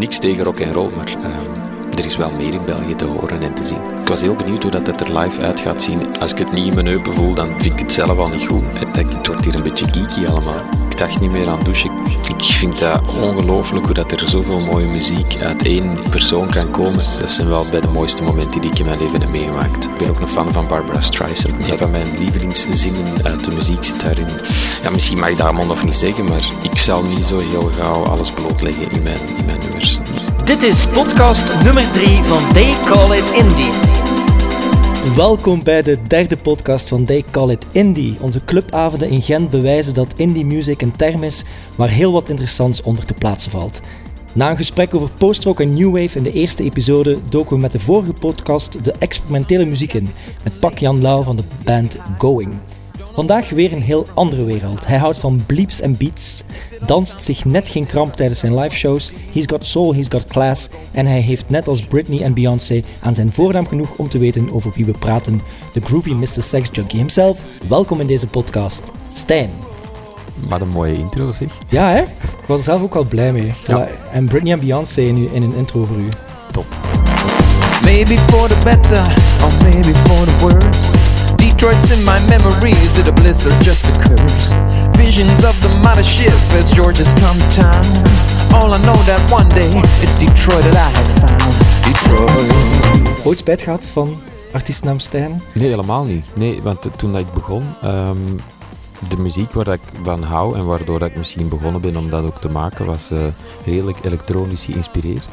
niks tegen rock en roll, maar ehm, er is wel meer in België te horen en te zien. Ik was heel benieuwd hoe dat het er live uit gaat zien. Als ik het niet in mijn heupen voel, dan vind ik het zelf al niet goed. Het, het wordt hier een beetje geeky allemaal. Dacht niet meer aan douchen. Ik vind dat ongelooflijk hoe dat er zoveel mooie muziek uit één persoon kan komen. Dat zijn wel bij de mooiste momenten die ik in mijn leven heb meegemaakt. Ik ben ook een fan van Barbara Streisand. Een van mijn lievelingszinnen uit de muziek zit daarin. Ja, misschien mag ik dat allemaal nog niet zeggen, maar ik zal niet zo heel gauw alles blootleggen in mijn, in mijn nummers. Dit is podcast nummer 3 van They Call It Indie. Welkom bij de derde podcast van They Call It Indie. Onze clubavonden in Gent bewijzen dat indie music een term is waar heel wat interessants onder te plaatsen valt. Na een gesprek over post-rock en new wave in de eerste episode doken we met de vorige podcast de experimentele muziek in, met Pak Jan Lau van de band Going. Vandaag weer een heel andere wereld. Hij houdt van bleeps en beats, danst zich net geen kramp tijdens zijn live shows, he's got soul, he's got class en hij heeft net als Britney en Beyoncé aan zijn voornaam genoeg om te weten over wie we praten. De groovy Mr. Sex Junkie himself. Welkom in deze podcast, Stijn. Wat een mooie intro zeg. Ja hè? Ik was er zelf ook wel blij mee. Ja. En Britney en Beyoncé in, in een intro voor u. Top. Maybe for the better, or maybe for the worse. Detroit's in my memory, is it a bliss or just a curse? Visions of the mothership as Georgia's come to town. All I know that one day, it's Detroit that I have found. Detroit. Ooit spijt gehad van artiestennaam Stijn? Nee, helemaal niet. Nee, want toen ik begon, ehm, de muziek waar ik van hou en waardoor ik misschien begonnen ben om dat ook te maken, was eh, redelijk elektronisch geïnspireerd.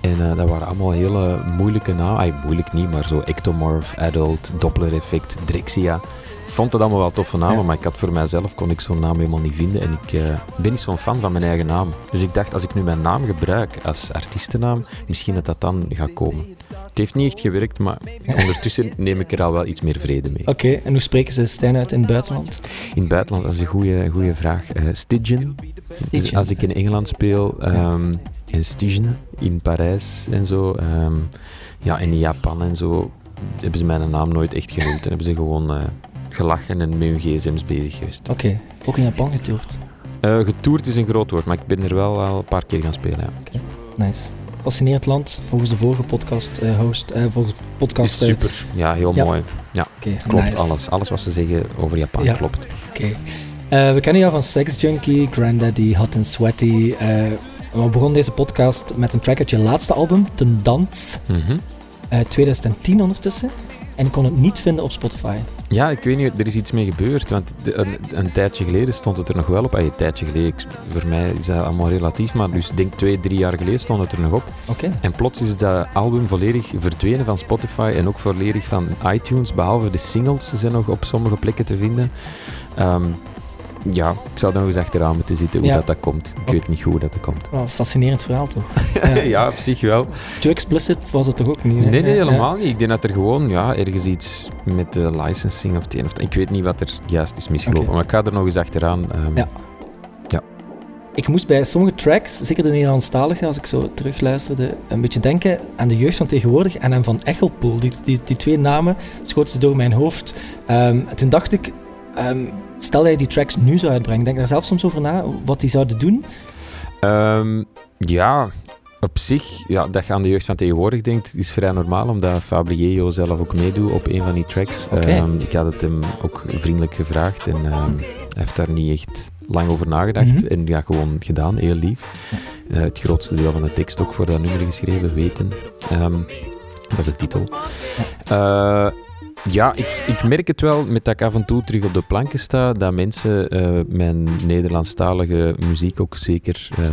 En eh, dat waren allemaal hele moeilijke namen. Ay, moeilijk niet, maar zo Ectomorph, Adult, Doppler Effect, Drexia. Ik vond het allemaal wel toffe namen, Ja. maar ik had voor mijzelf kon ik zo'n naam helemaal niet vinden. En ik eh, ben niet zo'n fan van mijn eigen naam. Dus ik dacht, als ik nu mijn naam gebruik als artiestennaam, misschien dat dat dan gaat komen. Het heeft niet echt gewerkt, maar ondertussen neem ik er al wel iets meer vrede mee. Oké, en hoe spreken ze Stijn uit in het buitenland? In het buitenland, dat is een goede, goede vraag. Eh Stygian. Stygian. Als ik in Engeland speel, ehm en Stygian in Parijs en zo. ehm, ja, en in Japan en zo hebben ze mijn naam nooit echt genoemd. En hebben ze gewoon eh, gelachen en met hun gsm's bezig geweest. Oké, ook in Japan getoerd. Eh getoerd is een groot woord, maar ik ben er wel al een paar keer gaan spelen. Ja. Nice. Fascinerend land, volgens de vorige podcast eh, host, eh, volgens podcast... Is eh, super. Ja, heel Ja. mooi. Ja, klopt nice. alles. Alles wat ze zeggen over Japan Ja. klopt. Oké. We kennen jou van Sex Junkie, Granddaddy, Hot and Sweaty. We begonnen deze podcast met een track uit je laatste album, Ten Dans, Mhm. eh 2010 ondertussen. En ik kon het niet vinden op Spotify. Ja, ik weet niet, er is iets mee gebeurd. Want een, een tijdje geleden stond het er nog wel op. Een tijdje geleden, ik- voor mij is dat allemaal relatief, maar dus ik denk twee, drie jaar geleden stond het er nog op. Oké. En plots is dat album volledig verdwenen van Spotify en ook volledig van iTunes, behalve de singles zijn nog op sommige plekken te vinden. Ehm, ja, ik zou er nog eens achteraan moeten zitten hoe Ja. dat, dat komt. Ik weet niet hoe dat, dat komt. Wel, fascinerend verhaal toch? Ja. ja, op zich wel. Too explicit was het toch ook niet? hè? Nee, nee, Ja, helemaal niet. Ik denk dat er gewoon ja, ergens iets met de licensing of het een of het Ik weet niet wat er juist is misgelopen, maar ik ga er nog eens achteraan. ehm, Ja. Ik moest bij sommige tracks, zeker de Nederlandstalige, als ik zo terugluisterde, een beetje denken aan de jeugd van tegenwoordig en aan Van Echelpoel. Die, die, die twee namen schoten ze door mijn hoofd. Ehm, en toen dacht ik, ehm, stel dat je die tracks nu zou uitbrengen, denk daar zelf soms over na, wat die zouden doen. Ehm, ja, op zich, ja, dat je aan de jeugd van tegenwoordig denkt, is vrij normaal, omdat Fabriello zelf ook meedoet op een van die tracks. Ehm, ik had het hem ook vriendelijk gevraagd en ehm, hij heeft daar niet echt lang over nagedacht. Mhm. En ja, gewoon gedaan, heel lief. Eh, het grootste deel van de tekst ook voor dat nummer geschreven, weten. Ehm, dat is de titel. Eh, ja, ik, ik merk het wel met dat ik af en toe terug op de planken sta, dat mensen eh, mijn Nederlandstalige muziek ook zeker eh,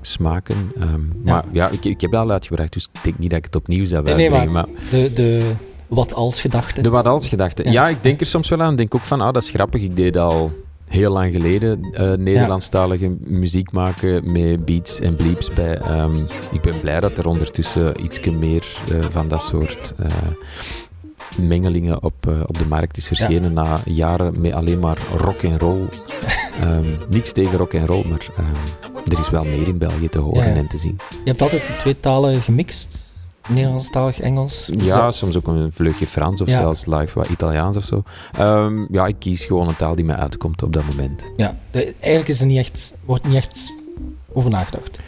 smaken. Ehm, Maar ja, ik, ik heb dat al uitgebracht, dus ik denk niet dat ik het opnieuw zou Nee, nee, uitbrengen. maar De, de wat als gedachte. de wat als gedachte. Ja. Ja. ik denk er soms wel aan. Ik denk ook van, ah, dat is grappig. Ik deed al heel lang geleden eh, Nederlandstalige muziek maken met beats en bleeps bij. Ehm, ik ben blij dat er ondertussen iets meer van dat soort mengelingen op, eh, op de markt is verschenen na jaren met alleen maar rock en roll. Ehm, niks tegen rock en roll, maar ehm, er is wel meer in België te horen Ja, ja. en te zien. Je hebt altijd die twee talen gemixt. Nederlandstalig, Engels. Ja, soms ook een vleugje Frans of zelfs live wat Italiaans of zo. Ehm, ja, ik kies gewoon een taal die mij uitkomt op dat moment. ja. De- eigenlijk is er niet echt, wordt niet echt over nagedacht.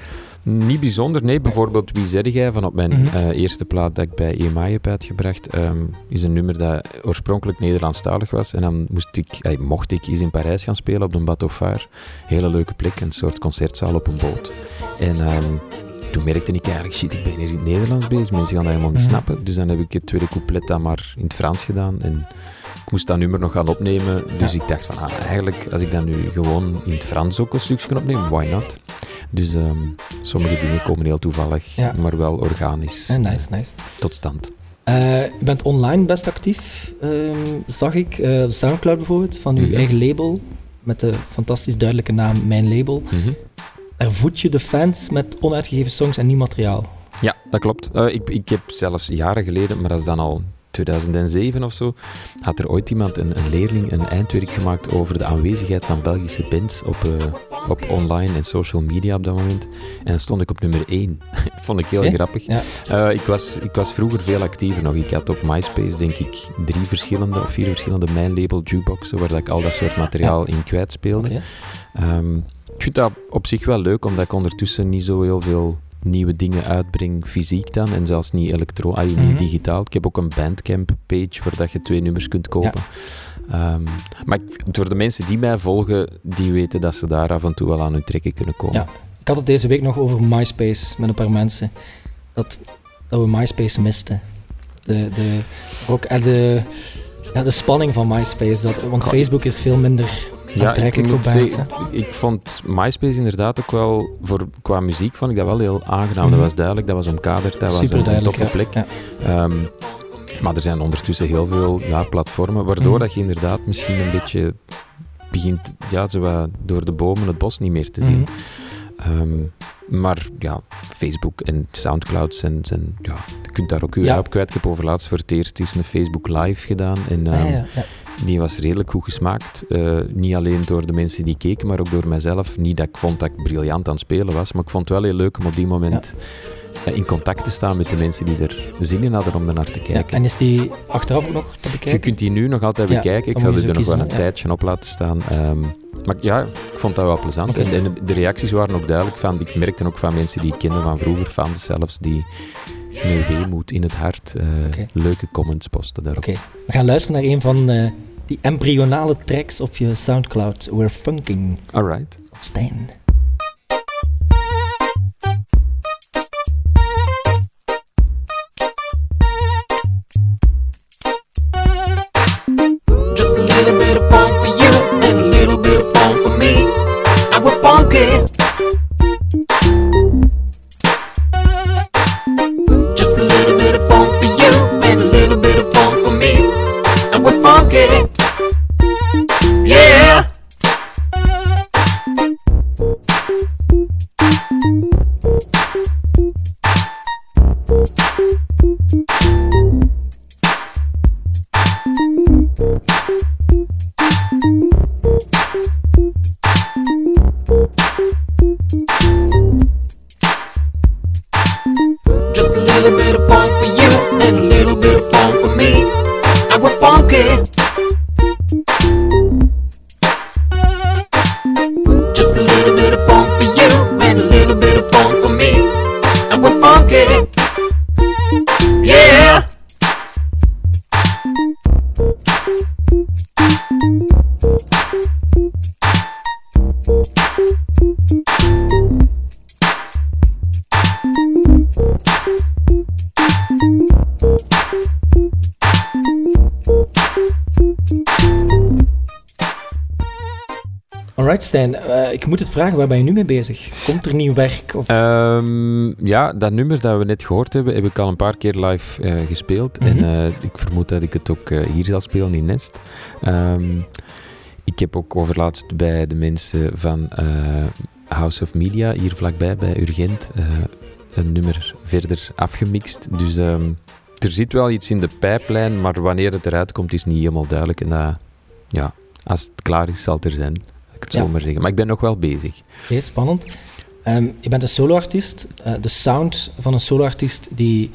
Niet bijzonder, nee. Bijvoorbeeld Wie zeg jij van op mijn Mhm. eh, eerste plaat dat ik bij EMI heb uitgebracht, ehm, is een nummer dat oorspronkelijk Nederlandstalig was. En dan moest ik, eh, mocht ik eens in Parijs gaan spelen op de Bateau Phare. Hele leuke plek, een soort concertzaal op een boot. En ehm, toen merkte ik eigenlijk, shit, ik ben hier in het Nederlands bezig. Mensen gaan dat helemaal niet Mhm. snappen. Dus dan heb ik het tweede couplet dan maar in het Frans gedaan. En moest dat nummer nog gaan opnemen. Dus Ja. ik dacht van, ah, eigenlijk, als ik dat nu gewoon in het Frans ook een stukje kan opnemen, why not? Dus ehm, sommige dingen komen heel toevallig, Ja. maar wel organisch Eh, nice, nice. tot stand. Eh, je bent online best actief, ehm, zag ik. Eh, Soundcloud bijvoorbeeld, van uw Mhm. eigen label. Met de fantastisch duidelijke naam Mijn Label. Mhm. Daar voed je de fans met onuitgegeven songs en nieuw materiaal. Ja, dat klopt. Ik, ik heb zelfs jaren geleden, maar dat is dan al 2007 of zo, had er ooit iemand, een, een leerling, een eindwerk gemaakt over de aanwezigheid van Belgische bands op, eh, op online en social media op dat moment. En dan stond ik op nummer 1. Vond ik heel grappig. ja. Eh, ik, was, ik was vroeger veel actiever nog. Ik had op MySpace, denk ik, drie verschillende of vier verschillende mijn label jukeboxen waar dat ik al dat soort materiaal in kwijtspeelde. Oké. Ehm, ik vind dat op zich wel leuk, omdat ik ondertussen niet zo heel veel nieuwe dingen uitbreng, fysiek dan, en zelfs niet elektro, ah, Mhm. niet digitaal. Ik heb ook een Bandcamp-page waar dat je twee nummers kunt kopen. Ehm, maar voor de mensen die mij volgen, die weten dat ze daar af en toe wel aan hun trekken kunnen komen. Ja. Ik had het deze week nog over MySpace met een paar mensen. Dat, dat we MySpace misten. De, de, ook eh, de, ja, de spanning van MySpace. Dat, want. Facebook is veel minder voor zeggen, hè. ik, ik vond MySpace inderdaad ook wel, voor, qua muziek vond ik dat wel heel aangenaam. Mhm. Dat was duidelijk, dat was omkaderd, dat was een, een toffe ja. plek. Ja. Ehm, maar er zijn ondertussen heel veel ja, platformen, waardoor Mhm. dat je inderdaad misschien een beetje begint ja, zo door de bomen het bos niet meer te zien. Mhm. Ehm, maar ja, Facebook en Soundcloud zijn, zijn ja, je kunt daar ook uw Ja. op kwijt. Ik heb over laatst voor het eerst eens een Facebook Live gedaan en Ah, ehm, ja, ja. Die was redelijk goed gesmaakt. Eh, niet alleen door de mensen die keken, maar ook door mijzelf. Niet dat ik vond dat ik briljant aan het spelen was, maar ik vond het wel heel leuk om op die moment eh, in contact te staan met de mensen die er zin in hadden om er naar te Ja, kijken. En is die achteraf ook nog te Je bekijken? kunt die nu nog altijd Ja, bekijken. Ik moet er je nog wel een tijdje op laten staan. Ehm, maar ja, ik vond dat wel plezant. En, de reacties waren ook duidelijk. Van, ik merkte ook van mensen die ik kende van vroeger, fans zelfs, die met weemoed in het hart eh, leuke comments posten daarop. Oké, we gaan luisteren naar een van eh, die embryonale tracks op je Soundcloud. We're Funking. Alright. Stijn. Moet het vragen, waar ben je nu mee bezig? Komt er nieuw werk? Of... Ehm, ja, dat nummer dat we net gehoord hebben, heb ik al een paar keer live eh, gespeeld. Mhm. En eh, ik vermoed dat ik het ook eh, hier zal spelen in Nest. Ehm, ik heb ook overlaatst bij de mensen van House of Media, hier vlakbij bij Urgent, een nummer verder afgemixt. Dus ehm, er zit wel iets in de pijplijn, maar wanneer het eruit komt is niet helemaal duidelijk. En dat, ja, als het klaar is, zal het er zijn. Het Ja. zo maar zeggen. Maar ik ben nog wel bezig. Oké, spannend. Ehm, je bent een soloartiest. Eh, de sound van een soloartiest die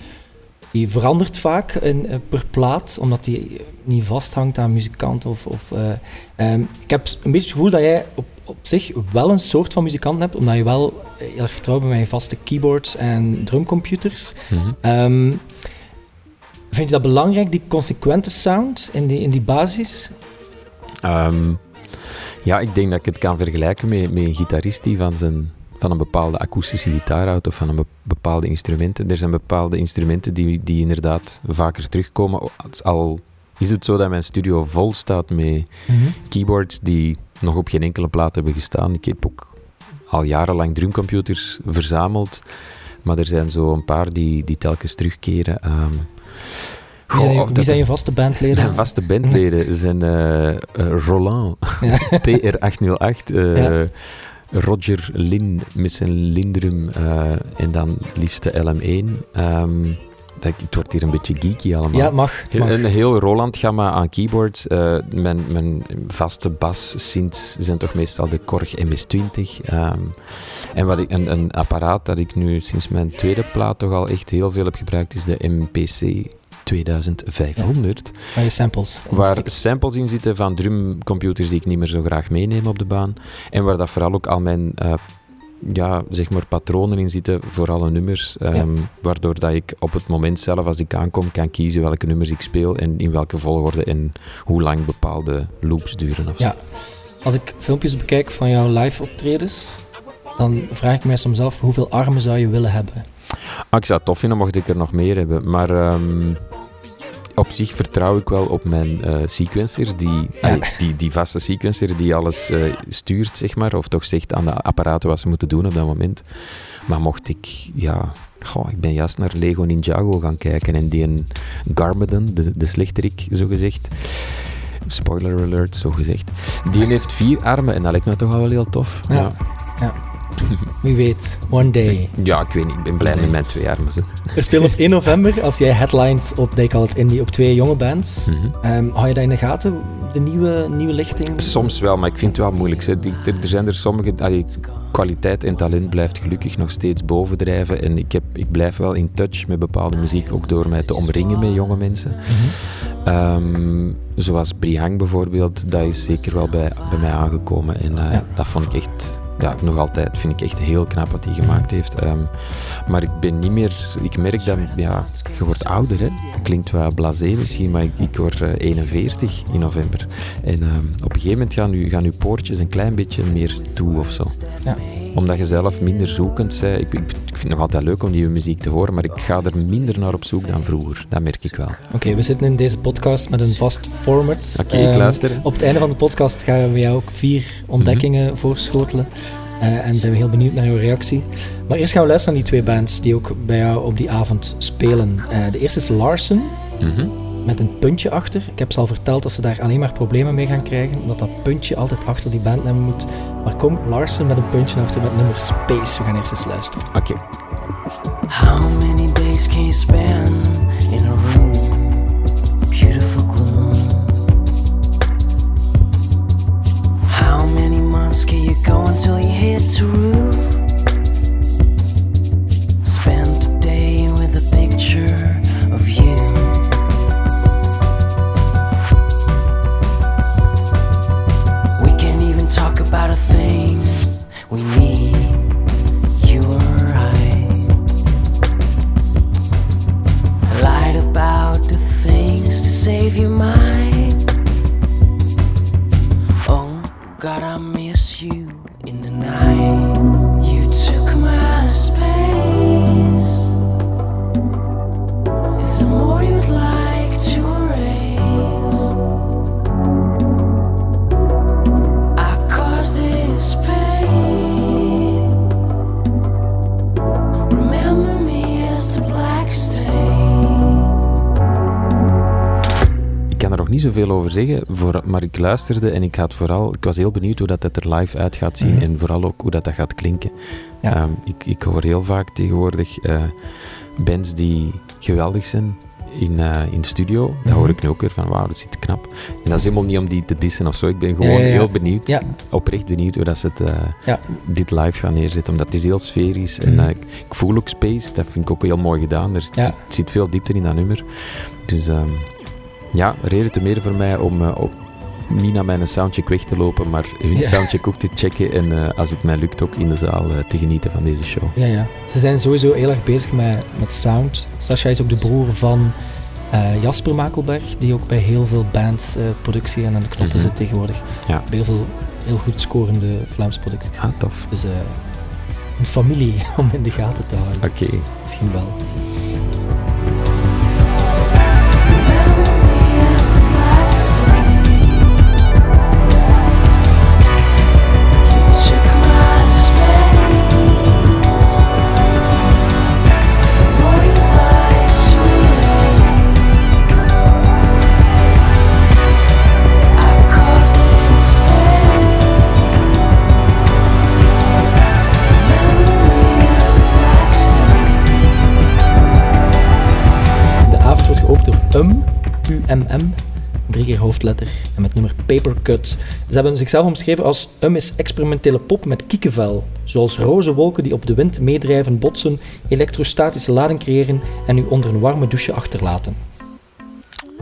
die verandert vaak in, eh, per plaat, omdat die niet vasthangt aan muzikant. Of, of, eh, ehm, ik heb een beetje het gevoel dat jij op, op zich wel een soort van muzikant hebt, omdat je wel heel erg vertrouwt bij je vaste keyboards en drumcomputers. Mhm. Ehm, vind je dat belangrijk, die consequente sound in die, in die basis? Ehm, ja, ik denk dat ik het kan vergelijken met, met een gitarist die van, zijn, van een bepaalde akoestische gitaar houdt of van een be- bepaalde instrumenten. Er zijn bepaalde instrumenten die, die inderdaad vaker terugkomen. Al is het zo dat mijn studio vol staat met keyboards die nog op geen enkele plaat hebben gestaan. Ik heb ook al jarenlang drumcomputers verzameld, maar er zijn zo een paar die, die telkens terugkeren. Wie zijn, je, wie zijn je vaste bandleden? mijn vaste bandleden zijn eh, eh, Roland, Ja. TR808, eh. Roger Lin met zijn Lindrum en dan liefste LM1. Ehm, dat, het wordt hier een beetje geeky allemaal. Ja, mag. Mag. Een heel Roland-gamma aan keyboards. Mijn, mijn vaste bas-synths zijn toch meestal de Korg MS-20. Ehm, en wat ik, een, een apparaat dat ik nu sinds mijn tweede plaat toch al echt heel veel heb gebruikt, is de MPC 2500. Waar je samples in Waar stikt. samples in zitten van drumcomputers die ik niet meer zo graag meeneem op de baan. En waar dat vooral ook al mijn eh, ja, zeg maar patronen in zitten voor alle nummers. ehm, Waardoor dat ik op het moment zelf, als ik aankom, kan kiezen welke nummers ik speel en in welke volgorde en hoe lang bepaalde loops duren. Of zo. Ja. Als ik filmpjes bekijk van jouw live optredens, dan vraag ik mij soms af hoeveel armen zou je willen hebben? Ah, ik zou het tof vinden mocht ik er nog meer hebben, maar ehm, op zich vertrouw ik wel op mijn eh, sequencers, die, Ja. die, die vaste sequencer die alles eh, stuurt, zeg maar, of toch zegt aan de apparaten wat ze moeten doen op dat moment. Maar mocht ik, ja, goh, ik ben juist naar Lego Ninjago gaan kijken en die een Garmadon, de, de slechterik, zo gezegd. Spoiler alert, zo gezegd. Die heeft vier armen en dat lijkt me toch al wel heel tof. Ja. Wie weet, one day. Ja, ik weet niet, ik ben blij met mijn twee armen. ze. Er speelt op 1 november, als jij headlined op They Call It Indie, op twee jonge bands. Ehm, hou je dat in de gaten, de nieuwe, nieuwe lichting? Soms wel, maar ik vind het wel moeilijk. Hè. Die- Er, er zijn er sommige... allee, kwaliteit en talent blijft gelukkig nog steeds bovendrijven. En ik, heb, ik blijf wel in touch met bepaalde muziek, ook door mij te omringen met jonge mensen. Ehm, zoals Brihang bijvoorbeeld, dat is zeker wel bij, bij mij aangekomen. En eh, Ja. dat vond ik echt... Ja, nog altijd vind ik echt heel knap wat hij gemaakt heeft. Ehm, maar ik ben niet meer... Ik merk dat... Ja, je wordt ouder, hè. Klinkt wel blasé misschien, maar ik, ik word eh, 41 in november. En ehm, op een gegeven moment gaan, u, gaan uw poortjes een klein beetje meer toe of zo. Ja. Omdat je zelf minder zoekend bent. Ik, ik, ik vind het nog altijd leuk om die muziek te horen, maar ik ga er minder naar op zoek dan vroeger. Dat merk ik wel. Oké, we zitten in deze podcast met een vast format. Oké, ik Ehm, luister. Op het einde van de podcast gaan we jou ook vier ontdekkingen Mhm. voorschotelen. Eh, en zijn we heel benieuwd naar jouw reactie. Maar eerst gaan we luisteren naar die twee bands die ook bij jou op die avond spelen. Eh, de eerste is Larsen, Mhm. met een puntje achter. Ik heb ze al verteld dat ze daar alleen maar problemen mee gaan krijgen. Dat dat puntje altijd achter die bandnaam moet. Maar kom, Larsen met een puntje achter met nummer Space. We gaan eerst eens luisteren. Oké. How many days can you spend months can you go until you hit the roof? Spend a day with a picture of you. We can even talk about the things we need. You or I lied about the things to save your mind. Oh, God, I niet zoveel over zeggen, voor, maar ik luisterde en ik, had vooral, ik was heel benieuwd hoe dat, dat er live uit gaat zien Mhm. en vooral ook hoe dat, dat gaat klinken. Ja. Ehm, ik, ik hoor heel vaak tegenwoordig eh, bands die geweldig zijn in, eh, in de studio. Dat Mhm. hoor ik nu ook weer van, wauw, dat zit knap. En dat is helemaal niet om die te dissen of zo. Ik ben gewoon Ja, ja, ja. heel benieuwd, oprecht benieuwd hoe dat ze het, eh, dit live gaan neerzetten. Omdat het is heel sferisch en Mhm. eh, ik, ik voel ook space. Dat vind ik ook heel mooi gedaan. Er zit, zit veel diepte in dat nummer. Dus ehm, ja, reden te meer voor mij om ook niet naar mijn soundcheck weg te lopen, maar hun Ja. soundcheck ook te checken en eh, als het mij lukt ook in de zaal eh, te genieten van deze show. Ja, ja. Ze zijn sowieso heel erg bezig met, met sound. Sascha is ook de broer van eh, Jasper Makelberg, die ook bij heel veel bands productie en aan de knoppen Mhm. zit tegenwoordig. Ja. Bij heel veel heel goed scorende Vlaamse producties. Ah, tof. Dus een familie om in de gaten te houden. Oké. Misschien wel. U-M-M, drie keer hoofdletter en met nummer Papercut. Ze hebben zichzelf omschreven als UM is experimentele pop met kiekenvel, zoals roze wolken die op de wind meedrijven, botsen, elektrostatische lading creëren en u onder een warme douche achterlaten.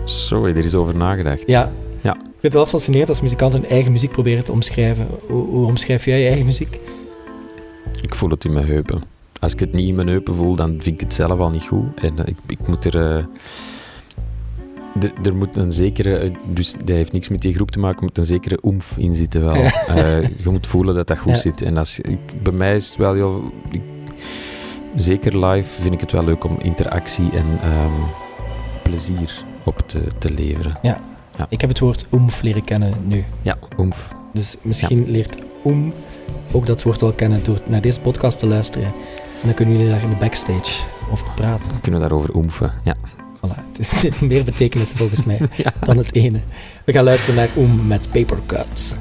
Sorry, er is over nagedacht. Ja. Ja. Ik vind het wel fascinerend als muzikanten hun eigen muziek proberen te omschrijven. Hoe, hoe omschrijf jij je eigen muziek? Ik voel het in mijn heupen. Als ik het niet in mijn heupen voel, dan vind ik het zelf al niet goed. En eh, ik, ik moet er... eh, de- er moet een zekere... eh, Dus dat heeft niks met die groep te maken, er moet een zekere oemf in zitten wel. Ja. Eh, je moet voelen dat dat goed Ja. zit. En als, ik, bij mij is het wel heel... ik- zeker live vind ik het wel leuk om interactie en ehm, plezier op te, te leveren. Ik heb het woord oemf leren kennen nu. Ja, oemf. Dus misschien leert Oem ook dat woord wel kennen door naar deze podcast te luisteren. En dan kunnen jullie daar in de backstage over praten. Kunnen we daarover oemfen? Ja. Voilà, het is meer betekenissen volgens mij Ja. dan het ene. We gaan luisteren naar Oem met Papercut.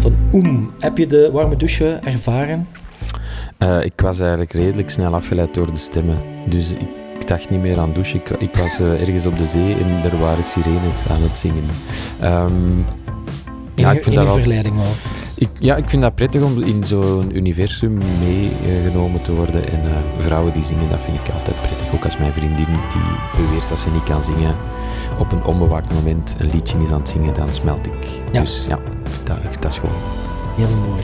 Van Oem. Heb je de warme douche ervaren? Eh, ik was eigenlijk redelijk snel afgeleid door de stemmen. Dus ik, ik dacht niet meer aan douchen. Ik, ik was eh, ergens op de zee en er waren sirenes aan het zingen. Ehm, ja, ik vind dat wel, verleiding wel. Ik, ja, ik vind dat prettig om in zo'n universum meegenomen te worden. En eh, vrouwen die zingen, dat vind ik altijd prettig. Ook als mijn vriendin die beweert dat ze niet kan zingen, op een onbewaakt moment een liedje is aan het zingen, dan smelt ik. Ja. Dus ja, dat, dat is gewoon. Heel mooi.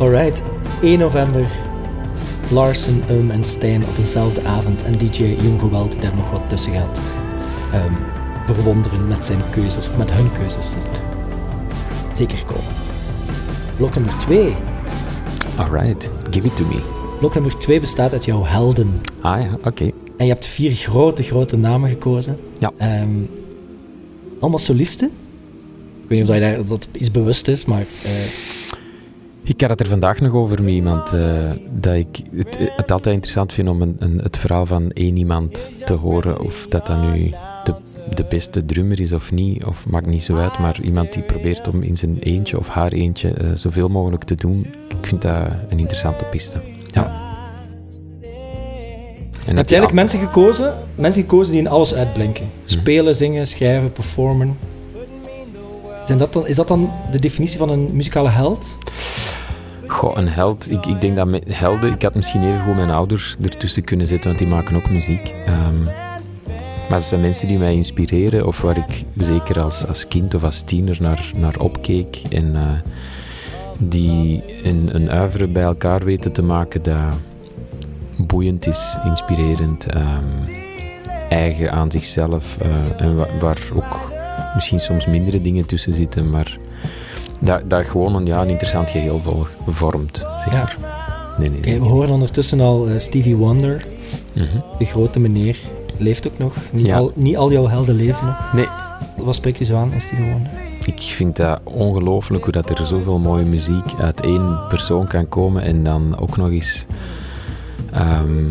Alright, 1 november. Larsen, Um en Stijn op dezelfde avond. En DJ Jung Geweld die daar nog wat tussen gaat ehm, verwonderen met zijn keuzes, of met hun keuzes. Dus zeker komen. Blok nummer 2. Alright, give it to me. Blok nummer 2 bestaat uit jouw helden. Ah ja, oké. En je hebt vier grote, grote namen gekozen. Ja. Ehm, allemaal solisten. Ik weet niet of dat, je daar, dat iets bewust is, maar eh, Ik had het er vandaag nog over met iemand eh, dat ik het, het altijd interessant vind om een, een, het verhaal van één iemand te horen. Of dat dat nu de, de beste drummer is of niet, of maakt niet zo uit. Maar iemand die probeert om in zijn eentje of haar eentje eh, zoveel mogelijk te doen. Ik vind dat een interessante piste. Ja. Je hebt eigenlijk mensen gekozen, mensen gekozen die in alles uitblinken. Mhm. Spelen, zingen, schrijven, performen. Zijn dat dan, is dat dan de definitie van een muzikale held? Goh, een held. Ik, ik denk dat helden... Ik had misschien even goed mijn ouders ertussen kunnen zetten, want die maken ook muziek. Ehm, maar het zijn mensen die mij inspireren, of waar ik zeker als, als kind of als tiener naar, naar opkeek. En eh, die een, een uivere bij elkaar weten te maken dat boeiend is, inspirerend, ehm, eigen aan zichzelf. eh, en wa- waar ook misschien soms mindere dingen tussen zitten, maar dat, dat gewoon een, ja, een interessant geheel vormt. Zeg Ja. Nee, nee. we horen ondertussen al eh, Stevie Wonder, Mhm. de grote meneer. Leeft ook nog. Niet, Ja. al, niet al jouw helden leven nog. Nee, Wat spreek je zo aan in Stevie Wonder? ik vind dat ongelooflijk hoe dat er zoveel mooie muziek uit één persoon kan komen en dan ook nog eens... ehm,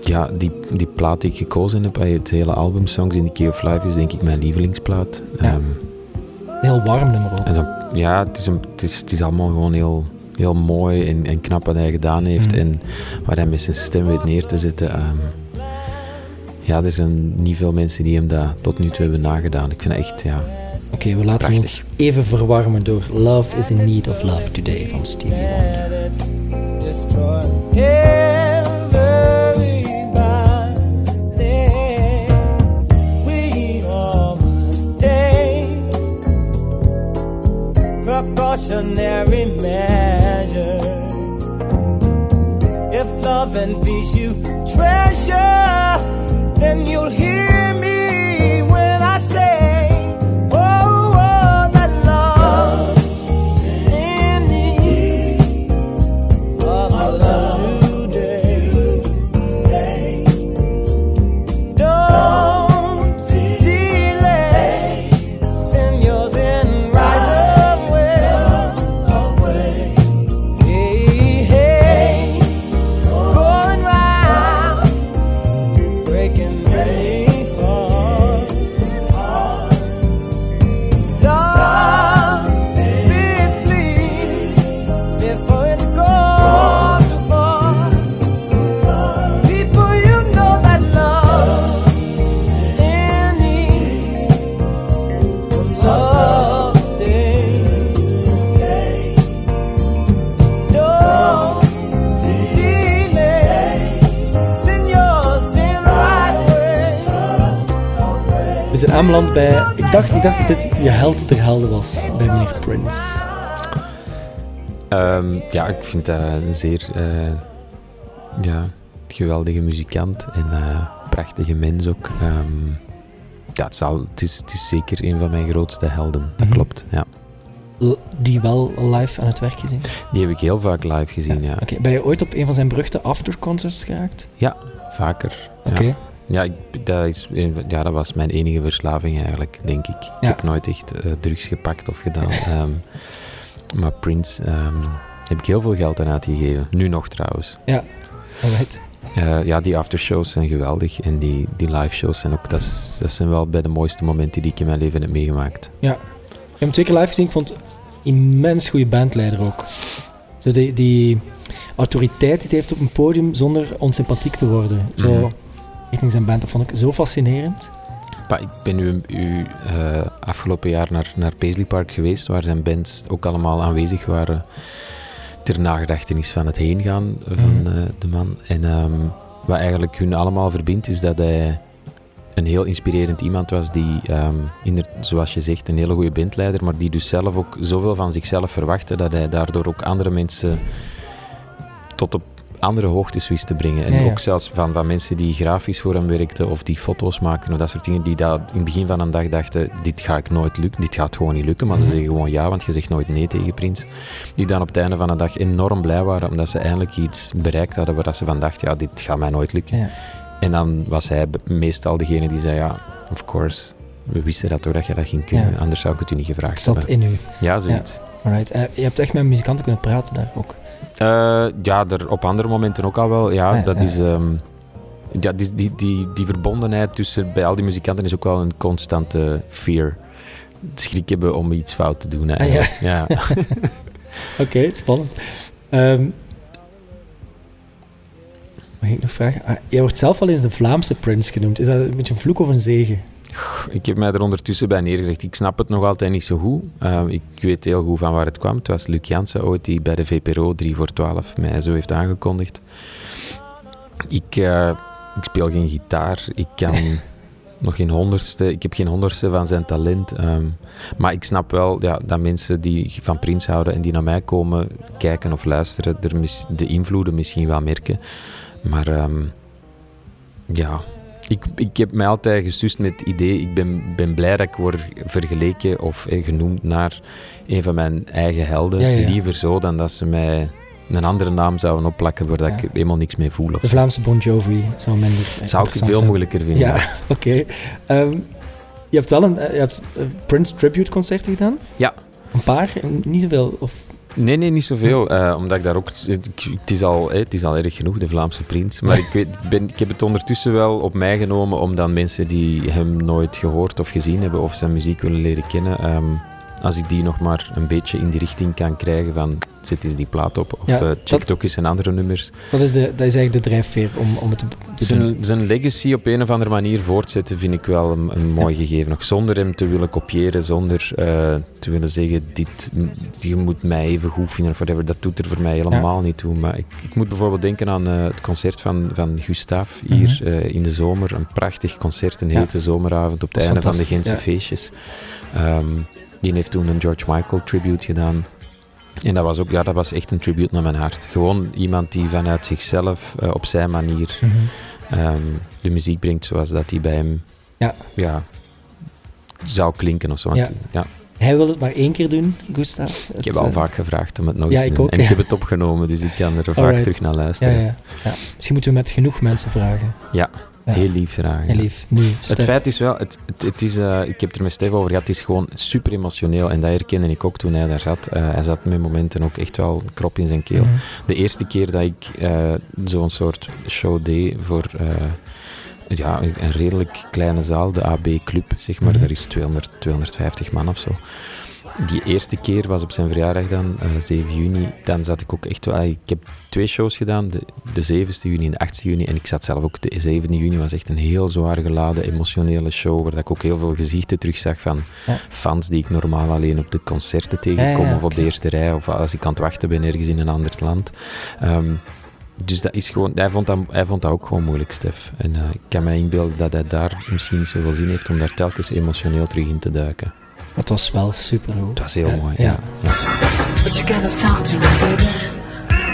ja, die, die plaat die ik gekozen heb, het hele album Songs in the Key of Life is denk ik mijn lievelingsplaat. Ja. Ehm, heel warm nummer ook. En dan, ja, het is, een, het, is, het is allemaal gewoon heel, heel mooi en, en knap wat hij gedaan heeft. Mhm. En waar hij met zijn stem weet neer te zetten. ehm, ja, er zijn niet veel mensen die hem dat tot nu toe hebben nagedaan. Ik vind het echt, ja. Oké, we laten Prachtig. ons even verwarmen door Love is in Need of Love Today van Stevie Wonder. Precautionary measure. If love and peace you treasure, then you'll hear zijn aanbeland bij... Ik dacht, ik dacht dat dit je held der helden was bij meneer Prince. Ehm, ja, ik vind dat een zeer eh, ja, geweldige muzikant en eh, prachtige mens ook. Ehm, ja, het, zal, het, is, het is zeker een van mijn grootste helden. Dat Mhm. klopt, ja. Die wel live aan het werk gezien. Die heb ik heel vaak live gezien, ja. Oké, ben je ooit op een van zijn beruchte afterconcerts geraakt? Vaker. Oké. Ja. Ja, ik, dat is, van- ja, dat was mijn enige verslaving eigenlijk, denk ik. Ik Ja. heb nooit echt eh, drugs gepakt of gedaan. Ehm, maar Prince ehm, heb ik heel veel geld aan uitgegeven. Nu nog trouwens. Alright. Eh, ja, die aftershows zijn geweldig. En die, die live shows zijn ook... Dat, dat zijn wel bij de mooiste momenten die ik in mijn leven heb meegemaakt. Ik heb hem twee keer live gezien. Ik vond immens goede bandleider ook. Zo die, die autoriteit die hij heeft op een podium zonder onsympathiek te worden. Zo Mhm. Richting zijn band. Dat vond ik zo fascinerend. Pa, ik ben nu, u eh, afgelopen jaar naar, naar Paisley Park geweest, waar zijn bands ook allemaal aanwezig waren ter nagedachtenis van het heengaan van Mhm. eh, de man. En ehm, wat eigenlijk hun allemaal verbindt, is dat hij een heel inspirerend iemand was die, ehm, zoals je zegt, een hele goede bandleider, maar die dus zelf ook zoveel van zichzelf verwachtte, dat hij daardoor ook andere mensen tot op andere hoogtes wist te brengen. En Ja, ja. ook zelfs van, van mensen die grafisch voor hem werkten of die foto's maakten of dat soort dingen, die dat in het begin van een dag dachten, dit ga ik nooit lukken, dit gaat gewoon niet lukken, maar ze Mhm. zeggen gewoon ja, want je zegt nooit nee tegen Prins. Die dan op het einde van de dag enorm blij waren, omdat ze eindelijk iets bereikt hadden waar ze van dachten, ja, dit gaat mij nooit lukken. Ja. En dan was hij meestal degene die zei, ja, of course, we wisten dat toch dat je dat ging kunnen, anders zou ik het u niet Het gevraagd zat hebben. in u. Ja, zoiets. Alright. En je hebt echt met muzikanten kunnen praten daar ook. Eh, ja, er op andere momenten ook al wel. Ja, ja, dat ja. is... ehm, ja, die, die, die, die verbondenheid tussen bij al die muzikanten is ook wel een constante fear. Schrik hebben om iets fout te doen. Ah, ja. Oké, spannend. Ehm, nog ik nog vragen? Ah, jij wordt zelf wel eens de Vlaamse Prince genoemd. Is dat een beetje een vloek of een zegen? Ik heb mij er ondertussen bij neergelegd. Ik snap het nog altijd niet zo goed. Uh, ik weet heel goed van waar het kwam. Het was Luc Jansen ooit die bij de VPRO 3 voor 12 mij zo heeft aangekondigd. Ik, uh, ik speel geen gitaar. Ik kan nog geen honderdste. Ik heb geen honderdste van zijn talent. Um, maar ik snap wel ja, dat mensen die van Prins houden en die naar mij komen kijken of luisteren, er mis, de invloeden misschien wel merken. Maar um, ja, ik, ik heb mij altijd gesust met het idee, ik ben, ben blij dat ik word vergeleken of eh, genoemd naar een van mijn eigen helden. Ja, ja. Liever zo dan dat ze mij een andere naam zouden opplakken waar Ja. ik helemaal niks mee voel. Of De. Vlaamse Bon Jovi zou minder Zou ik veel zijn. moeilijker vinden. Ja, oké. Ehm, je hebt wel een eh, je hebt, eh, Prince tribute concerten gedaan? Ja. Een paar? Niet zoveel? Of... Nee, nee, niet zoveel. eh, omdat ik daar ook... Het is, al, het is al erg genoeg, de Vlaamse prins. Maar ik, weet, ik, ben, ik heb het ondertussen wel op mij genomen om dan mensen die hem nooit gehoord of gezien hebben of zijn muziek willen leren kennen, ehm, als ik die nog maar een beetje in die richting kan krijgen van zet eens die plaat op of Ja, eh, check dat- ook eens zijn andere nummers. Dat is, de, dat is eigenlijk de drijfveer om, om het te. Zijn, zijn legacy op een of andere manier voortzetten vind ik wel een, een mooi gegeven. Nog zonder hem te willen kopiëren, zonder eh, te willen zeggen, dit, je moet mij even goed vinden of whatever. Dat doet er voor mij helemaal niet toe. Maar ik, ik moet bijvoorbeeld denken aan eh, het concert van, van Gustav hier eh, in de zomer. Een prachtig concert, een Mhm. Hete zomeravond op het einde van de Gentse feestjes. Ehm, die heeft toen een George Michael tribute gedaan. En dat was ook, ja, dat was echt een tribute naar mijn hart. Gewoon iemand die vanuit zichzelf eh, op zijn manier Mhm. ehm, de muziek brengt zoals dat die bij hem Ja. ja, zou klinken of zo. Ja. ja, Hij wil het maar één keer doen, Gustav. ik heb al eh, vaak gevraagd om het nog eens te doen. ook, en ik heb het opgenomen, dus ik kan er vaak Alright. terug naar Ja, luisteren. ja, ja. Misschien moeten we met genoeg mensen vragen. Ja, Ja. Heel lief vragen. Heel lief. Nu, Het feit is wel, het, het, het is, eh, ik heb het er met Stef over gehad, het is gewoon super emotioneel. En dat herkende ik ook toen hij daar zat. Eh, hij zat met momenten ook echt wel krop in zijn keel. Mhm. De eerste keer dat ik eh, zo'n soort show deed voor ja, een redelijk kleine zaal, de AB Club, zeg maar, Mhm. daar is 200, 250 man of zo. Die eerste keer was op zijn verjaardag dan, eh 7 juni. Dan zat ik ook echt wel... Ik heb twee shows gedaan, de, de 7e juni en de 8e juni. En ik zat zelf ook... De 7e juni was echt een heel zwaar geladen, emotionele show, waar dat ik ook heel veel gezichten terugzag van Ja. fans die ik normaal alleen op de concerten tegenkom Ja, ja, of op de eerste rij, of als ik aan het wachten ben ergens in een ander land. Ehm, dus dat is gewoon, hij, vond dat, hij vond dat ook gewoon moeilijk, Stef. En eh, ik kan me inbeelden dat hij daar misschien niet zoveel zin heeft om daar telkens emotioneel terug in te duiken. Het was wel super goed. Het was heel mooi. ja. Ja. But you gotta talk to me, baby.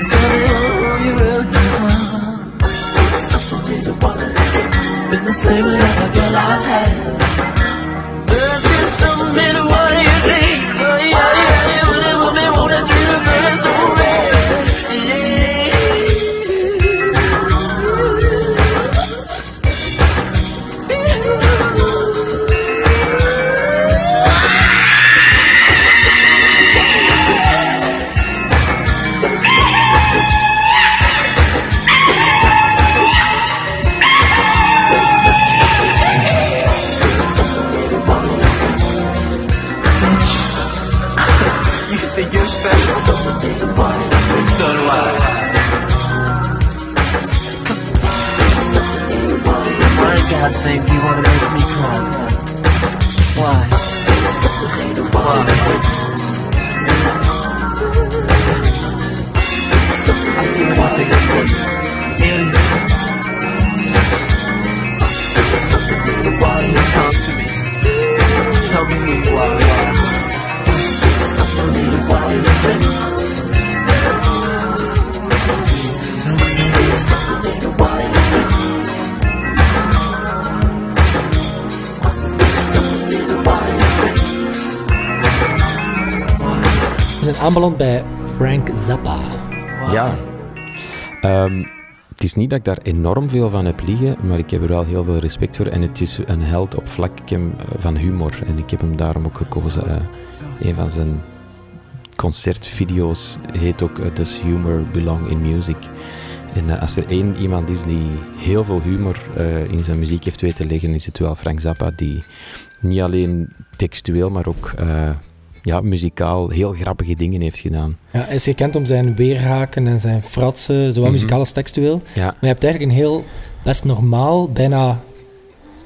Tell me who you really are. It's been the same with every girl I've had. Why in God's name do you wanna make me cry? Why? Why? Aanbeland bij Frank Zappa. Ja. Ehm, het is niet dat ik daar enorm veel van heb liggen, maar ik heb er wel heel veel respect voor. En het is een held op vlak eh, van humor. En ik heb hem daarom ook gekozen. Eh, een van zijn concertvideo's heet ook eh, Does Humor Belong in Music? En als er één iemand is die heel veel humor in zijn muziek heeft weten leggen, is het wel Frank Zappa, die niet alleen textueel, maar ook ja, muzikaal heel grappige dingen heeft gedaan. Ja, hij is gekend om zijn weerhaken en zijn fratsen, zowel Mhm. muzikaal als textueel. Ja, Maar je hebt eigenlijk een heel, best normaal, bijna,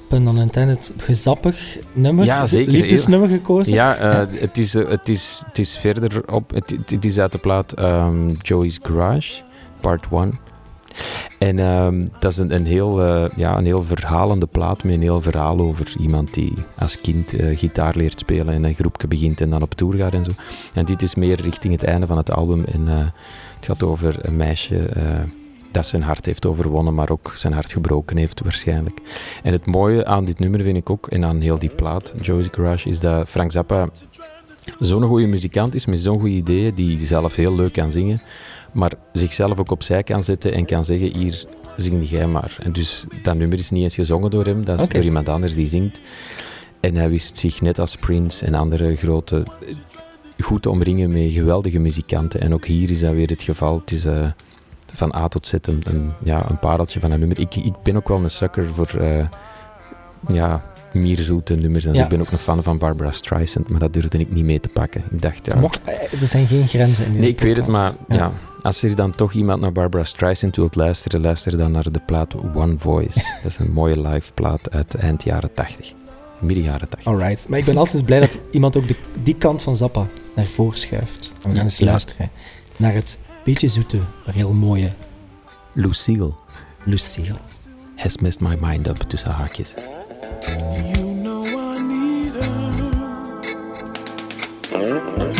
pun unintended, gezappig nummer. Ja, zeker. Liefdesnummer gekozen. ja eh, Het, is, eh, het, is, het is verder op. Het, het- het is uit de plaat ehm, Joey's Garage, part 1. En ehm, dat is een, heel, eh, ja, een heel verhalende plaat met een heel verhaal over iemand die als kind eh, gitaar leert spelen en een groepje begint en dan op tour gaat en zo. En dit is meer richting het einde van het album. En eh, het gaat over een meisje dat zijn hart heeft overwonnen, maar ook zijn hart gebroken heeft waarschijnlijk. En het mooie aan dit nummer vind ik ook, en aan heel die plaat, Joey's Garage, is dat Frank Zappa zo'n goede muzikant is met zo'n goede ideeën, die zelf heel leuk kan zingen, maar zichzelf ook opzij kan zetten en kan zeggen, hier, zing jij maar. En dus dat nummer is niet eens gezongen door hem, dat is door iemand anders die zingt. En hij wist zich net als Prince en andere grote goed te omringen met geweldige muzikanten. En ook hier is dat weer het geval. Het is eh, van A tot Z een, een, ja, een pareltje van een nummer. Ik, ik ben ook wel een sucker voor eh, ja, mierzoete nummers. En. Ja. Ik ben ook een fan van Barbara Streisand, maar dat durfde ik niet mee te pakken. Ik dacht, ja... Mocht, eh, er zijn geen grenzen in deze Nee, ik weet het, maar ja. als er dan toch iemand naar Barbara Streisand wilt luisteren, luister dan naar de plaat One Voice. dat is een mooie live plaat uit eind jaren 80. Midden jaren 80. Alright, maar ik ben altijd blij dat iemand ook de, die kant van Zappa naar voren schuift. En we gaan eens luisteren naar het beetje zoete, maar heel mooie Lucille Lucille. has messed my mind up tussen haakjes. You know I need her.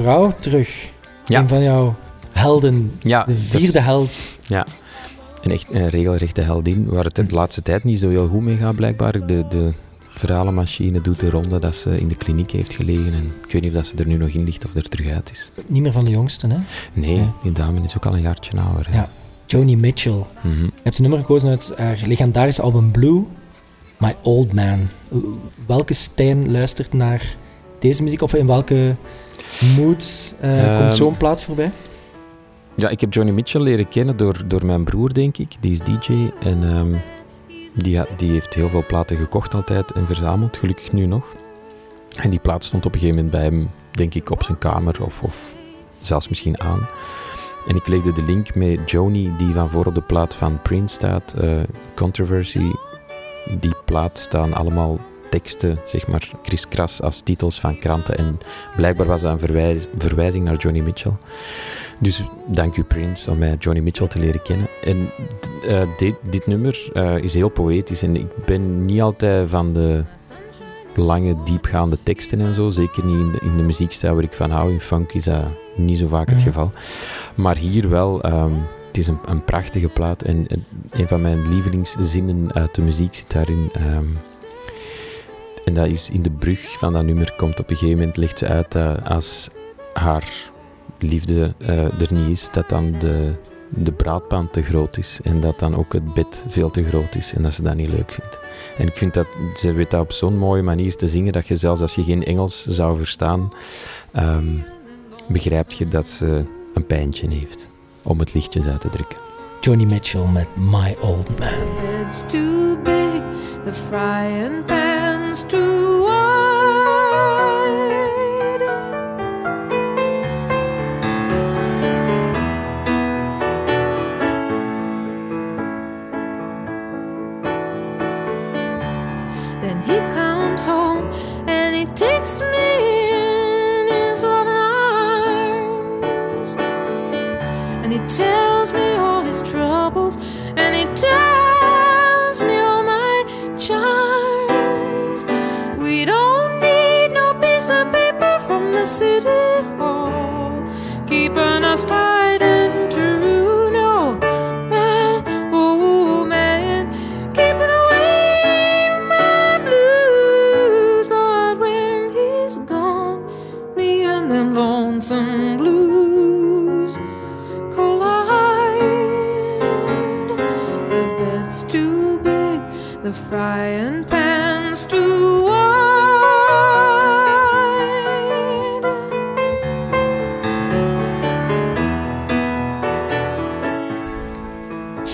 Vrouw terug. Ja. Een van jouw helden. Ja, de vierde held. Ja, en echt een regelrechte heldin, waar het de laatste tijd niet zo heel goed mee gaat blijkbaar. De, de verhalenmachine doet de ronde dat ze in de kliniek heeft gelegen en ik weet niet of dat ze er nu nog in ligt of er terug uit is. Niet meer van de jongsten, hè? Nee, Ja. die dame is ook al een jaartje ouder. hè. Ja. Joni Mitchell. Mhm. Je hebt een nummer gekozen uit haar legendarische album Blue, My Old Man. Welke Stijn luistert naar deze muziek? Of in welke mood eh, Ehm, komt zo'n plaat voorbij? Ja, ik heb Johnny Mitchell leren kennen door, door mijn broer, denk ik. Die is DJ en ehm, die, die heeft heel veel platen gekocht altijd en verzameld, gelukkig nu nog. En die plaat stond op een gegeven moment bij hem, denk ik, op zijn kamer of, of zelfs misschien aan. En ik legde de link met Joni, die van voor op de plaat van Prince staat, eh, Controversy. Die plaat staan allemaal teksten, zeg maar, kriskras als titels van kranten. En blijkbaar was dat een verwijzing naar Johnny Mitchell. Dus dank u Prince om mij Johnny Mitchell te leren kennen. En eh, dit, dit nummer eh, is heel poëtisch en ik ben niet altijd van de lange, diepgaande teksten en zo. Zeker niet in de, in de muziekstijl waar ik van hou. In funk is dat niet zo vaak het Mhm. geval. Maar hier wel, ehm, het is een, een prachtige plaat en, en een van mijn lievelingszinnen uit de muziek zit daarin. ehm, en dat is in de brug van dat nummer komt op een gegeven moment, legt ze uit dat als haar liefde eh, er niet is, dat dan de, de braadpan te groot is. En dat dan ook het bed veel te groot is en dat ze dat niet leuk vindt. En ik vind dat, ze weet dat op zo'n mooie manier te zingen, dat je zelfs als je geen Engels zou verstaan, ehm begrijpt je dat ze een pijntje heeft om het lichtjes uit te drukken. Joni Mitchell met My Old Man. It's too big, the frying too wide. Then he comes home and he takes me.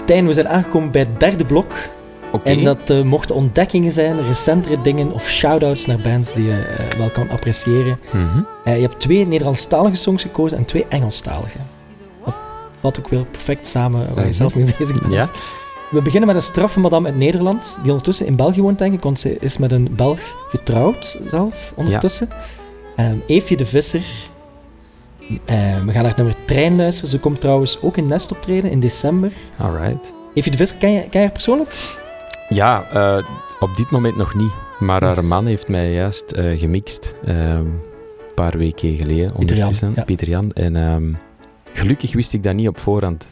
Stijn, we zijn aangekomen bij het derde blok. En dat eh, mochten ontdekkingen zijn, recentere dingen of shout-outs naar bands die je eh, wel kan appreciëren. Mhm. Eh, je hebt twee Nederlandstalige songs gekozen en twee Engelstalige. Dat valt ook weer perfect samen waar je Mhm. zelf mee bezig bent. Ja. We beginnen met een straffe madame uit Nederland, die ondertussen in België woont, denk ik, want ze is met een Belg getrouwd zelf ondertussen. Ehm Eefje de Visser. Eh, we gaan naar het nummer Trein luisteren. Ze komt trouwens ook in Nest optreden in december. Alright. Eefje de Visser, ken je, ken je haar persoonlijk? Ja, eh, op dit moment nog niet. Maar haar man heeft mij juist eh, gemixt. ehm, een paar weken geleden ondertussen. ja. Pieter Jan. En ehm, gelukkig wist ik dat niet op voorhand.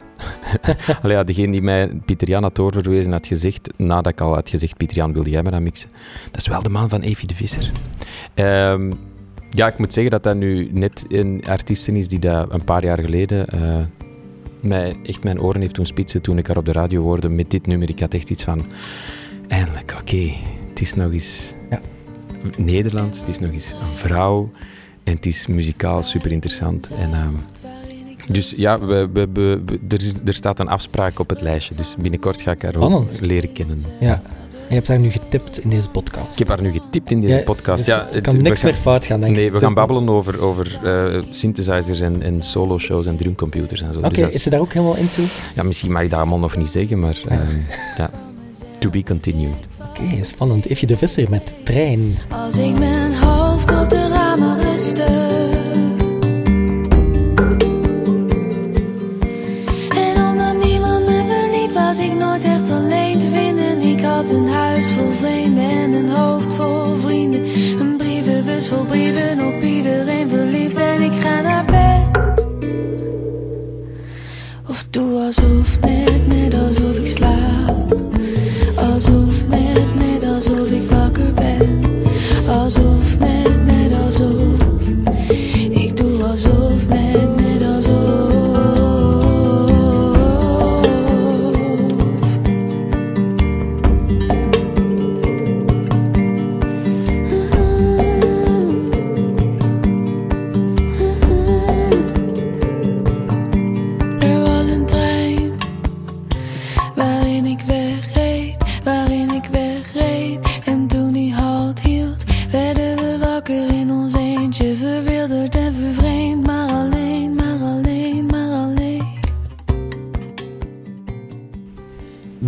Allee, ja, degene die mij Pieter Jan had doorverwezen had gezegd, nadat ik al had gezegd, Pieter Jan, wilde jij me dan mixen? Dat is wel de man van Evie de Visser. Ehm, ja, ik moet zeggen dat dat nu net een artiest is die dat een paar jaar geleden eh, mij echt mijn oren heeft doen spitsen toen ik haar op de radio hoorde met dit nummer. Ik had echt iets van, eindelijk, oké, het is nog eens Ja. Nederlands, het is nog eens een vrouw en het is muzikaal super interessant. En, ehm, dus ja, we, we, we- er, is, er staat een afspraak op het lijstje, dus binnenkort ga ik haar leren kennen. Ja. En je hebt haar nu getipt in deze podcast. Ik heb haar nu getipt in deze Ja, podcast. dus ja, er het- kan niks gaan- meer fout gaan, denk ik. Nee, we gaan babbelen over, over eh, synthesizers en, en solo-shows en drumcomputers en zo. Oké, Dus is ze daar ook helemaal into? ja, misschien mag ik dat allemaal nog niet zeggen, maar ehm, ja, to be continued. Oké, spannend. Eefje de Visser met Trein. Als ik mijn hoofd op de ramen rustte. Vol brieven op iedereen verliefd. En ik ga naar bed. Of doe alsof, net, net alsof ik slaap. Alsof, net, net alsof ik wakker ben. Alsof, net,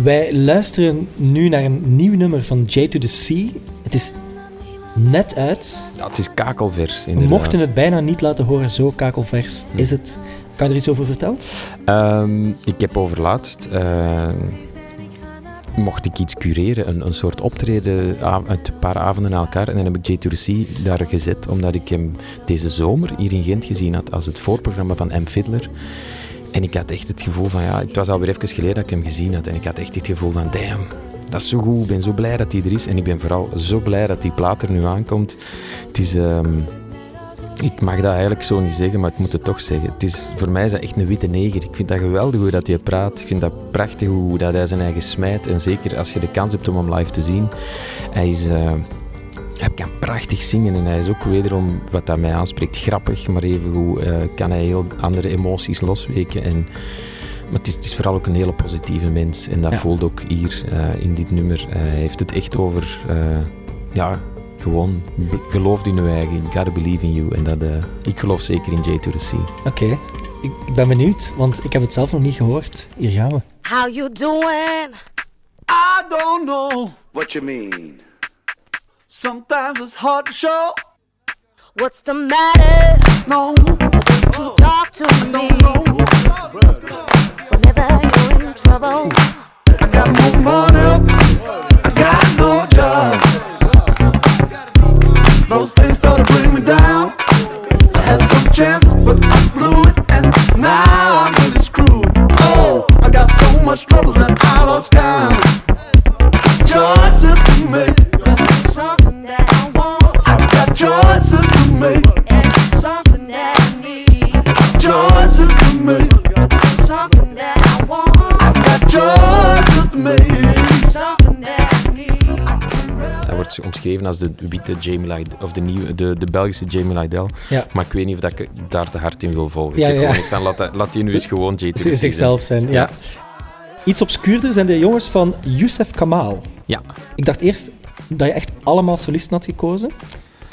Wij luisteren nu naar een nieuw nummer van J to the Sea. Het is net uit. Ja, het is kakelvers, We inderdaad. mochten het bijna niet laten horen, zo kakelvers Hm. is het. Kan je er iets over vertellen? Ehm, ik heb overlaatst... eh, mocht ik iets cureren, een, een soort optreden uit een paar avonden na elkaar. En dan heb ik J to the Sea daar gezet, omdat ik hem deze zomer hier in Gent gezien had als het voorprogramma van M. Fiddler. En ik had echt het gevoel van, ja, het was alweer even geleden dat ik hem gezien had. En ik had echt het gevoel van, damn, dat is zo goed. Ik ben zo blij dat hij er is. En ik ben vooral zo blij dat die plaat er nu aankomt. Het is... ehm, ik mag dat eigenlijk zo niet zeggen, maar ik moet het toch zeggen. Het is, voor mij is dat echt een witte neger. Ik vind dat geweldig hoe dat hij praat. Ik vind dat prachtig hoe dat hij zijn eigen smijt. En zeker als je de kans hebt om hem live te zien. Hij, is, eh, hij kan prachtig zingen en hij is ook wederom, wat dat mij aanspreekt, grappig. Maar evengoed eh kan hij heel andere emoties losweken. En, maar het is, het is vooral ook een hele positieve mens. En dat Ja. voelt ook hier eh, in dit nummer. Eh, hij heeft het echt over... eh, ja, gewoon geloof in je eigen. You gotta believe in you. En dat, eh, ik geloof zeker in J to the Sea. Oké, ik, ik ben benieuwd, want ik heb het zelf nog niet gehoord. Hier gaan we. How you doing? I don't know what you mean. Sometimes it's hard to show. What's the matter? No, Don't you talk to me whenever you're in trouble. I got no money. I got no job. Those things started to bring me down. I had some chances, but I blew it, and now I'm really screwed. Oh, I got so much trouble that I lost count. Choices to make. Choices to make. and something that I need. Choices to make. Something that I want I got choices to make. something that I need. Hij wordt omschreven als de witte Jamie Lydell, of de, nieuwe, de, de Belgische Jamie Lydell. Ja. Maar ik weet niet of dat ik daar te hard in wil volgen. Ja, ik ja. van, laat, laat die nu eens gewoon Z- zijn. zichzelf zijn, ja. Iets obscuurder zijn de jongens van Youssef Kamal. Ja, Ik dacht eerst dat je echt allemaal solisten had gekozen.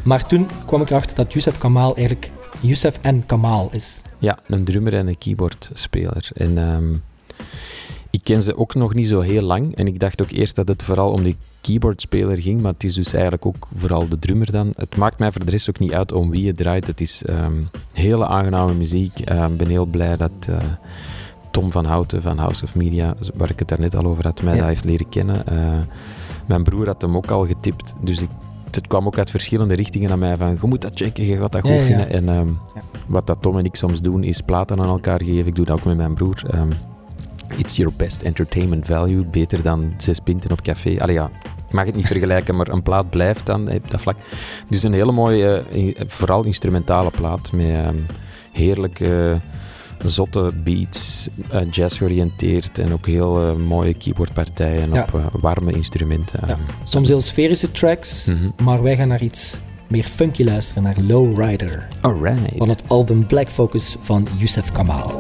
Maar toen kwam ik erachter dat Youssef Kamal eigenlijk Youssef en Kamal is. ja, een drummer en een keyboardspeler. En ehm, ik ken ze ook nog niet zo heel lang. En ik dacht ook eerst dat het vooral om de keyboardspeler ging, maar het is dus eigenlijk ook vooral de drummer dan. Het maakt mij voor de rest ook niet uit om wie het draait. Het is ehm, hele aangename muziek. Ehm, Ik ben heel blij dat eh, Tom van Houten van House of Media, waar ik het daarnet al over had, mij Ja. dat heeft leren kennen. Eh, mijn broer had hem ook al getipt, dus ik, het kwam ook uit verschillende richtingen naar mij van je moet dat checken, je gaat dat goed Ja, vinden. En ehm, wat dat Tom en ik soms doen, is platen aan elkaar geven. Ik doe dat ook met mijn broer. Ehm, it's your best entertainment value. Beter dan zes pinten op café. Allee ja, ik mag het niet vergelijken, maar een plaat blijft dan op dat vlak. Dus een hele mooie, eh, vooral instrumentale plaat met ehm, heerlijke zotte beats, eh, jazz georiënteerd en ook heel eh, mooie keyboardpartijen Ja. op eh, warme instrumenten. Ja. Soms heel sferische tracks, Mhm. maar wij gaan naar iets meer funky luisteren, naar Lowrider. Alright. Van het album Black Focus van Youssef Kamal.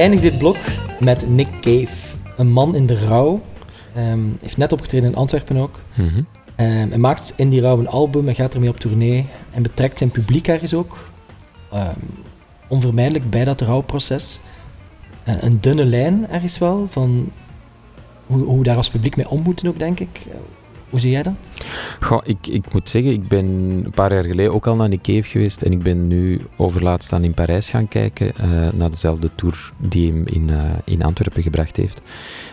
We eindigen dit blok met Nick Cave, een man in de rouw. Ehm, heeft net opgetreden in Antwerpen ook. Hij maakt in die rouw een album en gaat ermee op tournee. En betrekt zijn publiek ergens ook. Ehm, onvermijdelijk bij dat rouwproces. Eh, een dunne lijn ergens wel, van hoe, hoe we daar als publiek mee om moeten ook, denk ik. Hoe zie jij dat? Goh, ik, ik moet zeggen, ik ben een paar jaar geleden ook al naar Cave geweest en ik ben nu overlaatst dan in Parijs gaan kijken eh, naar dezelfde tour die hem in, eh, in Antwerpen gebracht heeft.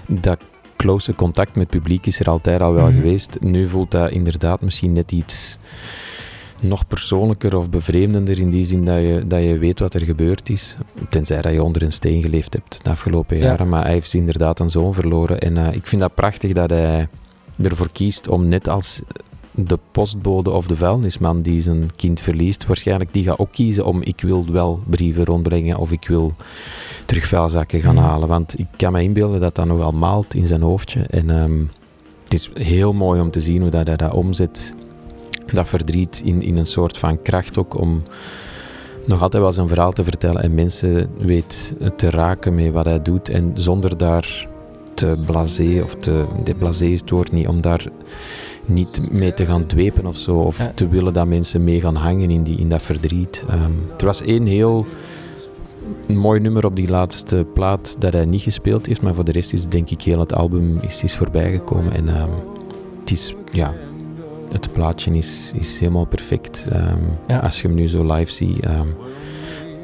Dat close contact met het publiek is er altijd al wel Mhm. geweest. Nu voelt dat inderdaad misschien net iets nog persoonlijker of bevreemdender in die zin dat je, dat je weet wat er gebeurd is. Tenzij dat je onder een steen geleefd hebt de afgelopen Ja. jaren. Maar hij heeft inderdaad een zoon verloren. En eh, ik vind dat prachtig dat hij ervoor kiest om net als de postbode of de vuilnisman die zijn kind verliest, waarschijnlijk die gaat ook kiezen om ik wil wel brieven rondbrengen of ik wil terug vuilzakken gaan Mhm. halen. Want ik kan me inbeelden dat dat nog wel maalt in zijn hoofdje. En ehm, het is heel mooi om te zien hoe dat hij dat omzet, dat verdriet, in, in een soort van kracht ook om nog altijd wel zijn verhaal te vertellen en mensen weet te raken met wat hij doet en zonder daar te blasé of te... De blasé is het woord niet, om daar niet mee te gaan dwepen of zo, of Ja. te willen dat mensen mee gaan hangen in, die, in dat verdriet. Ehm, er was één heel mooi nummer op die laatste plaat dat hij niet gespeeld heeft, maar voor de rest is denk ik heel het album is, is voorbijgekomen en ehm, het is, ja, het plaatje is, is helemaal perfect. Ehm, Ja. Als je hem nu zo live ziet,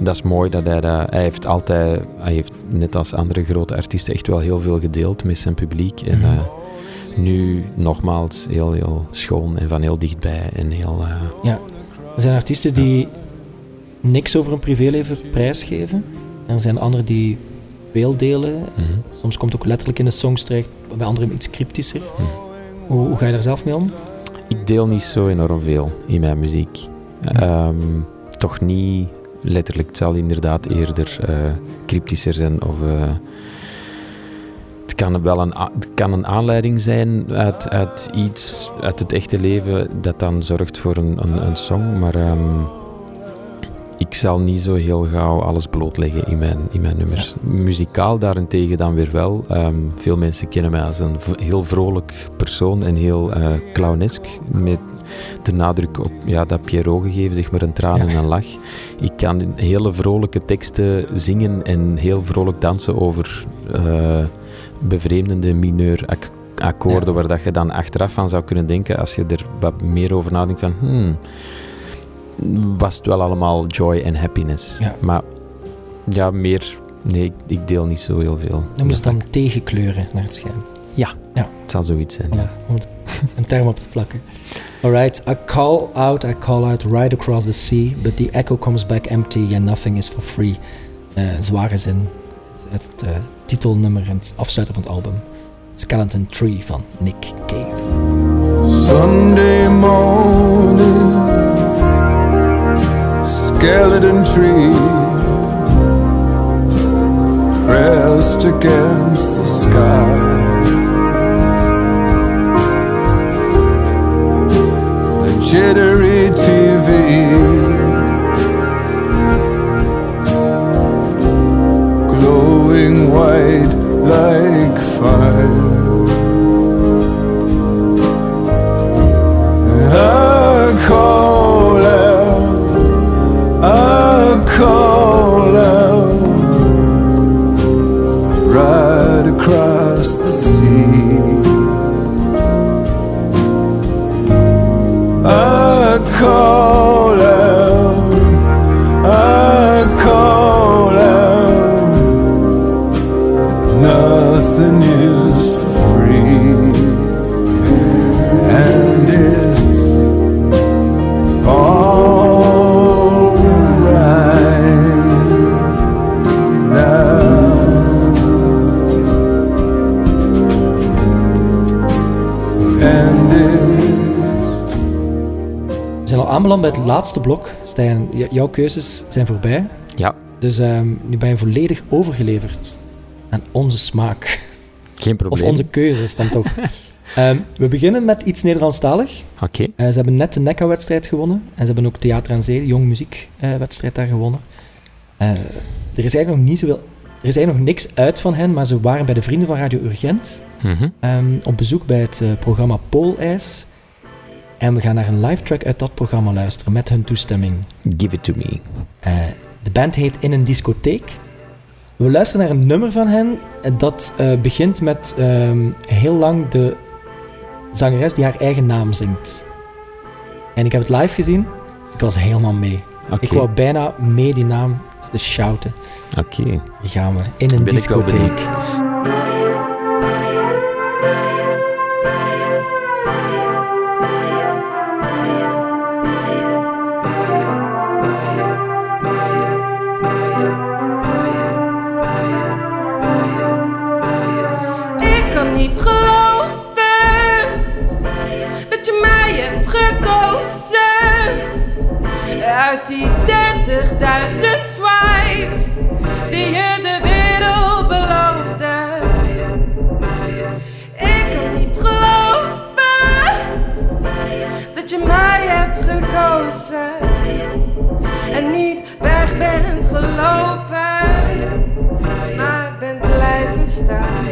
dat is mooi dat hij dat, hij heeft altijd, hij heeft net als andere grote artiesten echt wel heel veel gedeeld met zijn publiek en Mhm. eh, nu nogmaals heel, heel schoon en van heel dichtbij en heel, eh, Er zijn artiesten die niks over hun privéleven prijsgeven. En er zijn anderen die veel delen. mhm. Soms komt ook letterlijk in de songs terecht, bij anderen iets cryptischer. Hoe, hoe ga je daar zelf mee om? ik deel niet zo enorm veel in mijn muziek. Ehm, toch niet letterlijk. Het zal inderdaad eerder eh, cryptischer zijn of... eh, het kan wel een, het kan een aanleiding zijn uit, uit iets uit het echte leven dat dan zorgt voor een, een, een song, maar ehm, ik zal niet zo heel gauw alles blootleggen in mijn, in mijn nummers. Muzikaal daarentegen dan weer wel. Ehm, veel mensen kennen mij als een heel vrolijk persoon en heel eh clownesk, met de nadruk op ja, dat Pierrot gegeven, zeg maar een traan en een lach. Ik kan hele vrolijke teksten zingen en heel vrolijk dansen over eh, bevreemdende mineur ak- akkoorden, waar dat je dan achteraf van zou kunnen denken, als je er wat meer over nadenkt van, hmm, was het wel allemaal joy en happiness. Ja. Maar ja, meer, nee, ik, ik deel niet zo heel veel. Noemen ze dan tegenkleuren naar het schijn. Ja, Ja. het zal zoiets zijn. Voilà, om het een term op te plakken. Alright, I call out, I call out right across the sea, but the echo comes back empty and nothing is for free. Eh, zware zin. Het, het eh, titelnummer en het afsluiten van het album. Skeleton Tree van Nick Cave. Sunday morning, skeleton tree pressed against the sky. Jittery TV glowing white like fire. And I call out, I call out, right across the sea. Call laatste blok. Stijn, jouw keuzes zijn voorbij. Ja. Dus ehm, nu ben je volledig overgeleverd aan onze smaak. Geen Of probleem. onze keuzes dan toch. Ehm, we beginnen met iets Nederlandstalig. Oké. Eh, ze hebben net de NECA-wedstrijd gewonnen. En ze hebben ook Theater aan Zee, de jong muziekwedstrijd daar gewonnen. Eh, er is eigenlijk nog niet zoveel... Er is eigenlijk nog niks uit van hen, maar ze waren bij de Vrienden van Radio Urgent Mhm. ehm, op bezoek bij het eh, programma Poolijs. En we gaan naar een live track uit dat programma luisteren met hun toestemming. Give it to me. Eh, de band heet In een Discotheek. We luisteren naar een nummer van hen eh, dat eh, begint met ehm, heel lang de zangeres die haar eigen naam zingt. En ik heb het live gezien. Ik was helemaal mee. Ik wou bijna mee die naam te shouten. Oké. Hier gaan we. In een Ben discotheek. Uit die 30.000 swipes die je de wereld beloofde. Ik kan niet geloven dat je mij hebt gekozen en niet weg bent gelopen, maar bent blijven staan.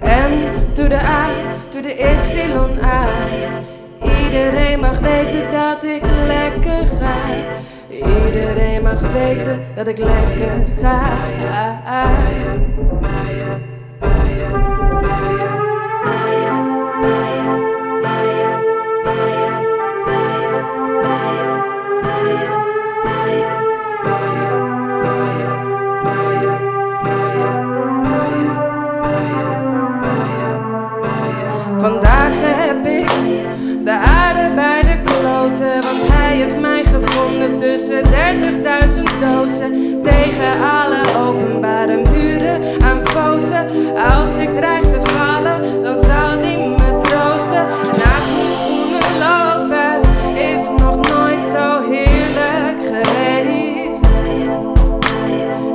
M to de A, to de Y. Iedereen mag weten dat ik lekker ga. Iedereen mag weten dat ik lekker ga. alle openbare muren aan fozen. Als ik dreig te vallen, dan zal die me troosten. En naast mijn schoenen lopen is nog nooit zo heerlijk geweest.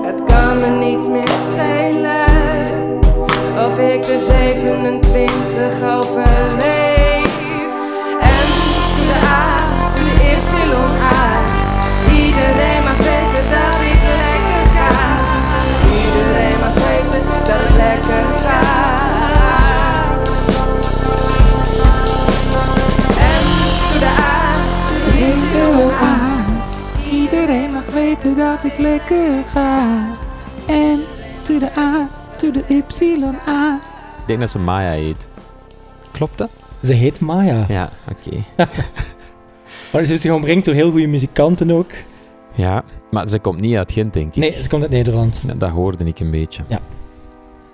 Het kan me niets meer schelen of ik de 27 over. Weten dat ik lekker ga. N to de A, to de Y, A. Ik denk dat ze Maya heet. Klopt dat? Ze heet Maya. Ja, oké. Maar ze is gewoon omringd door heel goede muzikanten ook. Ja, maar ze komt niet uit Gent, denk ik. Nee, ze komt uit Nederland. Ja, Dat hoorde ik een beetje. Ja.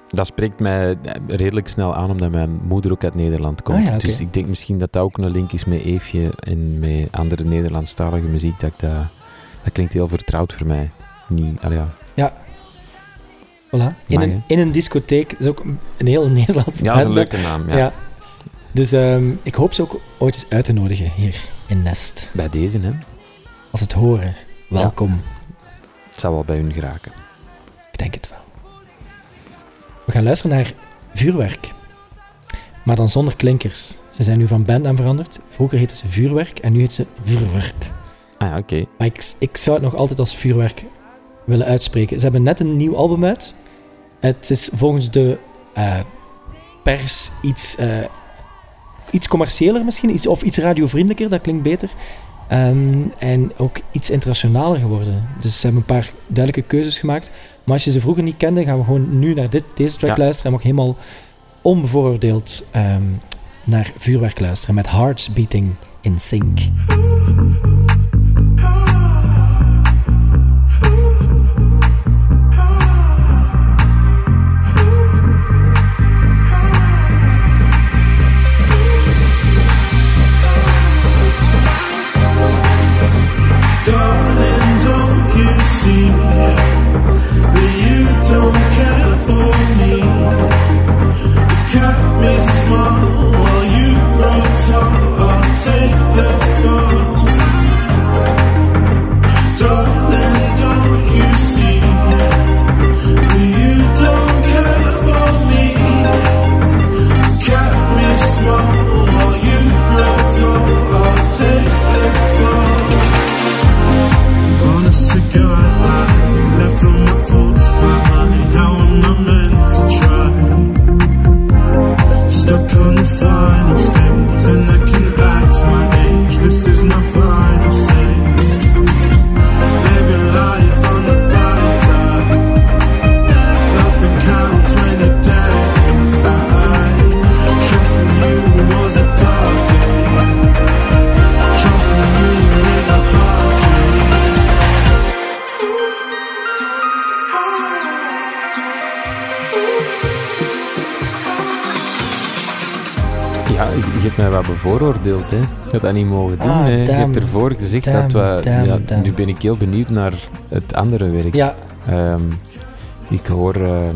Dat spreekt mij eh, redelijk snel aan, omdat mijn moeder ook uit Nederland komt. Ah ja. Dus ik denk misschien dat dat ook een link is met Eefje en met andere Nederlandstalige muziek. Dat, ik dat, dat klinkt heel vertrouwd voor mij. Niet, allee, ja. Voilà. In, Mag, een, in een discotheek. Dat is ook een heel Nederlandse ja, dat is een leuke naam. Ja. Ja. Dus ehm, ik hoop ze ook ooit eens uit te nodigen hier in Nest. Bij deze, hè. Als het horen, welkom. Het zal wel bij hun geraken. Ik denk het wel. We gaan luisteren naar vuurwerk. Maar dan zonder klinkers. Ze zijn nu van band aan veranderd. Vroeger heette ze vuurwerk en nu heet ze vuurwerk. Ah ja, oké. Maar ik, ik zou het nog altijd als vuurwerk willen uitspreken. Ze hebben net een nieuw album uit. Het is volgens de eh, pers iets, eh, iets commerciëler misschien, iets, of iets radiovriendelijker, dat klinkt beter. Ehm, en ook iets internationaler geworden. Dus ze hebben een paar duidelijke keuzes gemaakt. Maar als je ze vroeger niet kende, gaan we gewoon nu naar dit, deze track Ja. luisteren en ook helemaal onbevooroordeeld ehm, naar vuurwerk luisteren met Hearts Beating in Sync. Kept me small hebt mij wat bevooroordeeld, hè. Je had dat niet mogen doen, Ah, hè. Je hebt ervoor gezegd Damn, dat we... damn, ja, damn. Nu ben ik heel benieuwd naar het andere werk. Ja, Ehm, ik hoor... ehm,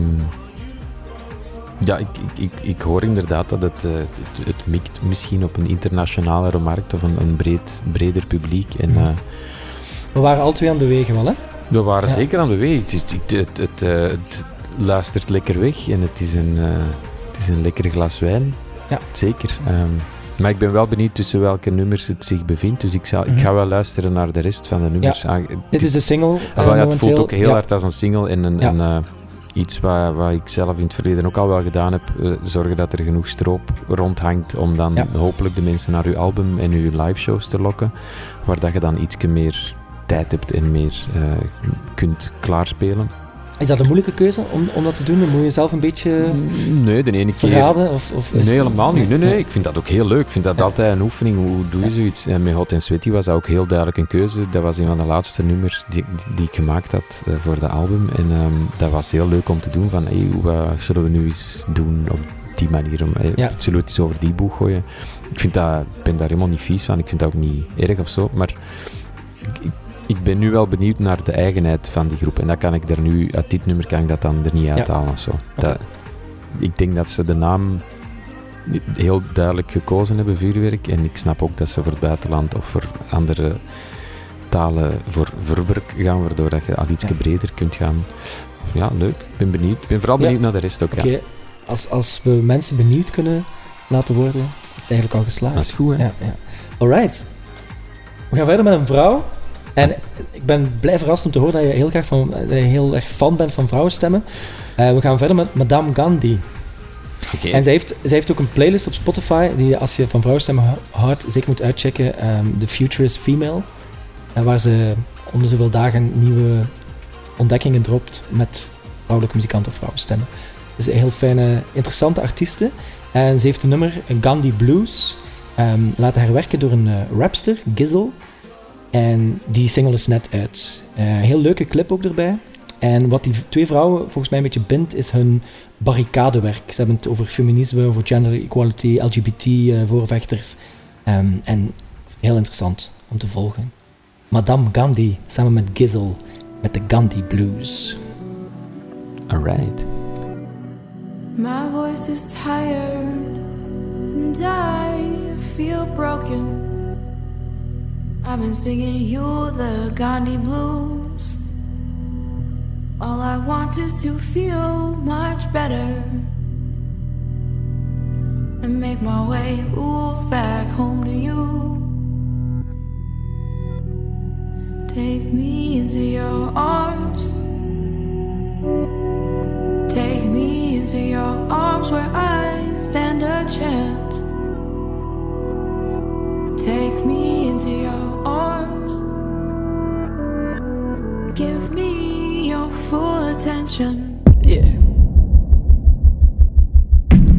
ja, ik, ik, ik, ik hoor inderdaad dat het, eh, het, het mikt misschien op een internationalere markt of een, een breed, breder publiek. En Mhm. eh, we waren al twee aan het bewegen wel, hè? we waren Ja. zeker aan de weg. Het, is, het, eh, het luistert lekker weg en het is een, eh, het is een lekker glas wijn. Ja. Zeker. Ehm, maar ik ben wel benieuwd tussen welke nummers het zich bevindt. Dus ik, zal, ik Mhm. ga wel luisteren naar de rest van de nummers. Ah, het Dit is de single. Ah, eh, wel, ja, het momenteel. voelt ook heel Ja. hard als een single en een, Ja. een, eh, iets wat, wat ik zelf in het verleden ook al wel gedaan heb. eh, zorgen dat er genoeg stroop rondhangt om dan Ja. hopelijk de mensen naar uw album en uw live shows te lokken. Waar dat je dan iets meer tijd hebt en meer eh, kunt klaarspelen. Is dat een moeilijke keuze om, om dat te doen? Dan moet je zelf een beetje Nee, de ene keer... verraden? Of, of Nee, helemaal niet. Nee, nee, ik vind dat ook heel leuk. Ik vind dat Ja. altijd een oefening. Hoe doe je zoiets? En met Hot and Sweaty was dat ook heel duidelijk een keuze. Dat was een van de laatste nummers die, die ik gemaakt had eh, voor de album. En ehm, dat was heel leuk om te doen. Van, hey, hoe eh, zullen we nu eens doen op die manier? Om, eh, Ja. Zullen we het eens over die boeg gooien? Ik vind dat, ik ben daar helemaal niet vies van. Ik vind dat ook niet erg of zo. Maar ik, ik, ben nu wel benieuwd naar de eigenheid van die groep. En dat kan ik er nu, uit dit nummer kan ik dat dan er niet uithalen of zo. Dat, ik denk dat ze de naam heel duidelijk gekozen hebben, vuurwerk. En ik snap ook dat ze voor het buitenland of voor andere talen voor vuurwerk gaan, waardoor dat je al iets Ja. breder kunt gaan. Ja, leuk. Ik ben benieuwd. Ik ben vooral Ja. benieuwd naar de rest ook. Ja. als, als we mensen benieuwd kunnen laten worden, is het eigenlijk al geslaagd. Dat is goed, hè? Ja, ja. Alright. We gaan verder met een vrouw. En ik ben blij verrast om te horen dat je heel, graag van, heel erg fan bent van vrouwenstemmen. Eh, we gaan verder met Madame Gandhi. Oké. En zij heeft, zij heeft ook een playlist op Spotify, die als je van vrouwenstemmen hou- houdt, zeker moet uitchecken. ehm, The Future is Female. En waar ze om de zoveel dagen nieuwe ontdekkingen dropt met vrouwelijke muzikanten of vrouwenstemmen. Is een heel fijne, interessante artieste. En ze heeft een nummer, Gandhi Blues, ehm, laten herwerken door een eh, rapster, Gizzle. En die single is net uit. Eh, heel leuke clip ook erbij. En wat die twee vrouwen volgens mij een beetje bindt, is hun barricadewerk. Ze hebben het over feminisme, over gender equality, LGBT-voorvechters. Ehm, en heel interessant om te volgen. Madame Gandhi samen met Gizzle met de Gandhi Blues. Alright. My voice is tired and I feel broken. I've been singing you the Gandhi blues. All I want is to feel much better and make my way ooh, back home to you. Take me into your arms. Take me into your arms where I stand a chance. Take me into your arms. Give me your full attention. Yeah.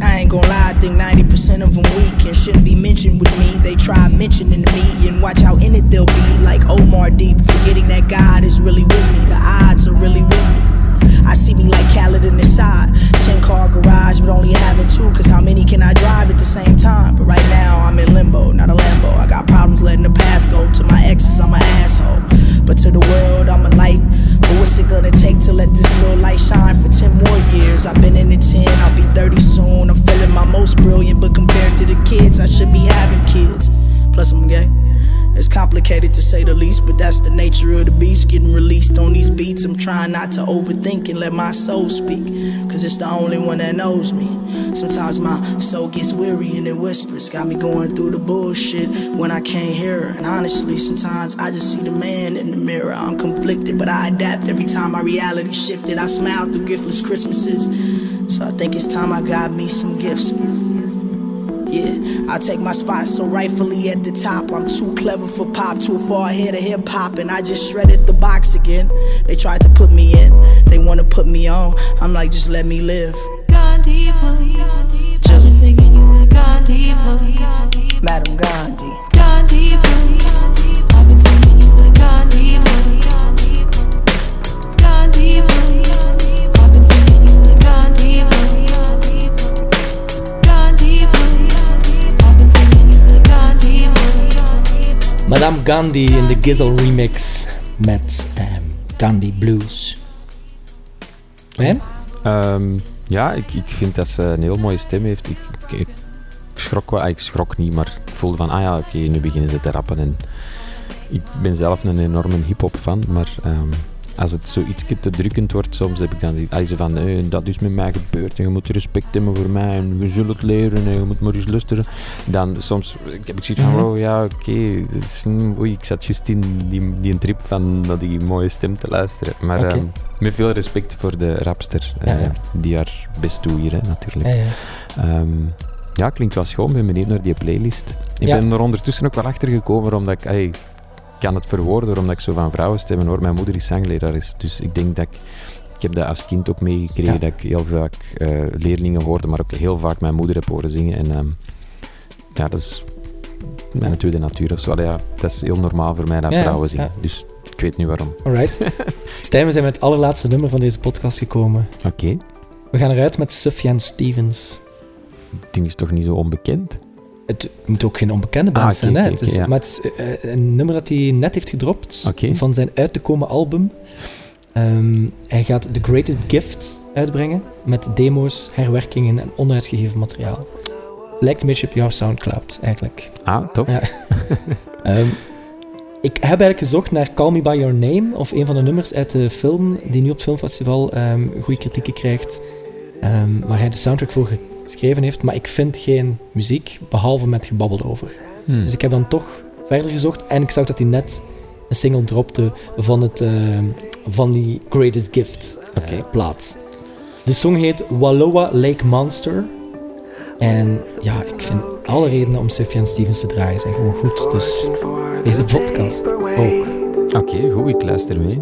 I ain't gonna lie, I think 90% of them weak and shouldn't be mentioned with me. They try mentioning me and watch how in it they'll be. Like Omar Deep, forgetting that God is really with me. The odds are really with me. I see me like Khaled in the side. 10 car garage, but only having two, cause how many can I drive at the same time? But right now, I'm in limbo, not a Lambo. I got problems letting the past go. To my exes, I'm an asshole. But to the world, I'm a light. But what's it gonna take to let this little light shine for 10 more years? I've been in the 10, I'll be 30 soon. I'm feeling my most brilliant, but compared to the kids, I should be having kids. Plus, I'm gay. It's complicated to say the least, but that's the nature of the beast. Getting released on these beats. I'm trying not to overthink and let my soul speak, cause it's the only one that knows me. Sometimes my soul gets weary and it whispers, got me going through the bullshit when I can't hear her. And honestly, sometimes I just see the man in the mirror. I'm conflicted, but I adapt every time my reality shifted. I smile through giftless Christmases. So I think it's time I got me some gifts. Yeah, I take my spot so rightfully at the top. I'm too clever for pop, too far ahead of hip hop, and I just shredded the box again. They tried to put me in, they wanna put me on. I'm like, just let me live. Gandhi blues. I've been singing you the Gandhi blues. Madam Gandhi. Gandhi Madame Gandhi in de Gizzle remix met ehm, Gandhi Blues. Wijn? Ehm, ja, ik, ik vind dat ze een heel mooie stem heeft. Ik, ik, ik schrok wel, ah, ik schrok niet, maar ik voelde van, ah ja, oké, nu beginnen ze te rappen. En ik ben zelf een enorme hip-hop fan, maar ehm, als het zo iets te drukkend wordt, soms heb ik dan die- ze van, dat is met mij gebeurd en je moet respect hebben voor mij en we zullen het leren en je moet maar eens luisteren. Dan soms heb ik zoiets van, Mhm. oh ja, oké, dus, oei, ik zat juist in die, die trip van die mooie stem te luisteren. Maar ehm, met veel respect voor de rapster, Ja, eh, die haar best doet hier, hè, natuurlijk. Ja, ja. Ehm, ja, klinkt wel schoon. ben benieuwd naar die playlist. Ik Ja. ben er ondertussen ook wel achter gekomen, omdat ik kan het verwoorden, omdat ik zo van vrouwenstemmen hoor. Mijn moeder is zangleraar, is, dus ik denk dat ik... Ik heb dat als kind ook meegekregen, Ja. dat ik heel vaak eh, leerlingen hoorde, maar ook heel vaak mijn moeder heb horen zingen. En ehm, ja, dat is mijn tweede natuur of zo. Allee, ja, dat is heel normaal voor mij dat Ja, vrouwen zingen. ja. Dus ik weet niet waarom. Alright. Stijn, we zijn met het allerlaatste nummer van deze podcast gekomen. Oké, We gaan eruit met Sufjan Stevens. het ding is toch niet zo onbekend? Het moet ook geen onbekende band Ah, zijn, hè? het is, ja. Maar het is eh, een nummer dat hij net heeft gedropt van zijn uit te komen album. Ehm, hij gaat The Greatest Gift uitbrengen met demo's, herwerkingen en onuitgegeven materiaal. Lijkt een beetje op jouw Soundcloud, eigenlijk. Ah. Ja. Ehm, ik heb eigenlijk gezocht naar Call Me By Your Name, of een van de nummers uit de film, die nu op het filmfestival ehm goede kritieken krijgt, waar hij de soundtrack voor geschreven heeft, maar ik vind geen muziek, behalve met gebabbel over. Hmm. Dus ik heb dan toch verder gezocht en ik zag dat hij net een single dropte van, het, ehm, van die Greatest Gift eh, plaat. De song heet Wallowa Lake Monster. En ja, ik vind alle redenen om Sufjan Stevens te draaien zijn gewoon goed. Dus deze podcast ook. Oké, goed, ik luister mee.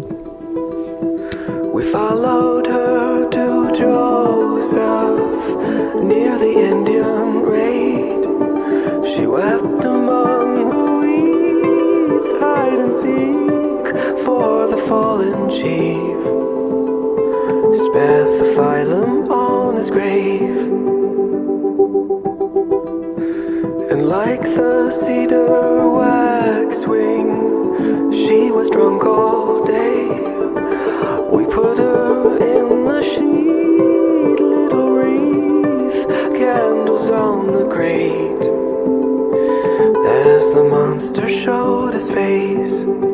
We followed her to Joseph near the Indian raid. She wept among the weeds, hide and seek for the fallen chief. Spare the phylum on his grave. And like the cedar waxwing, she was drunk all day. We put her in the sheet, on the grate. As the monster showed his face.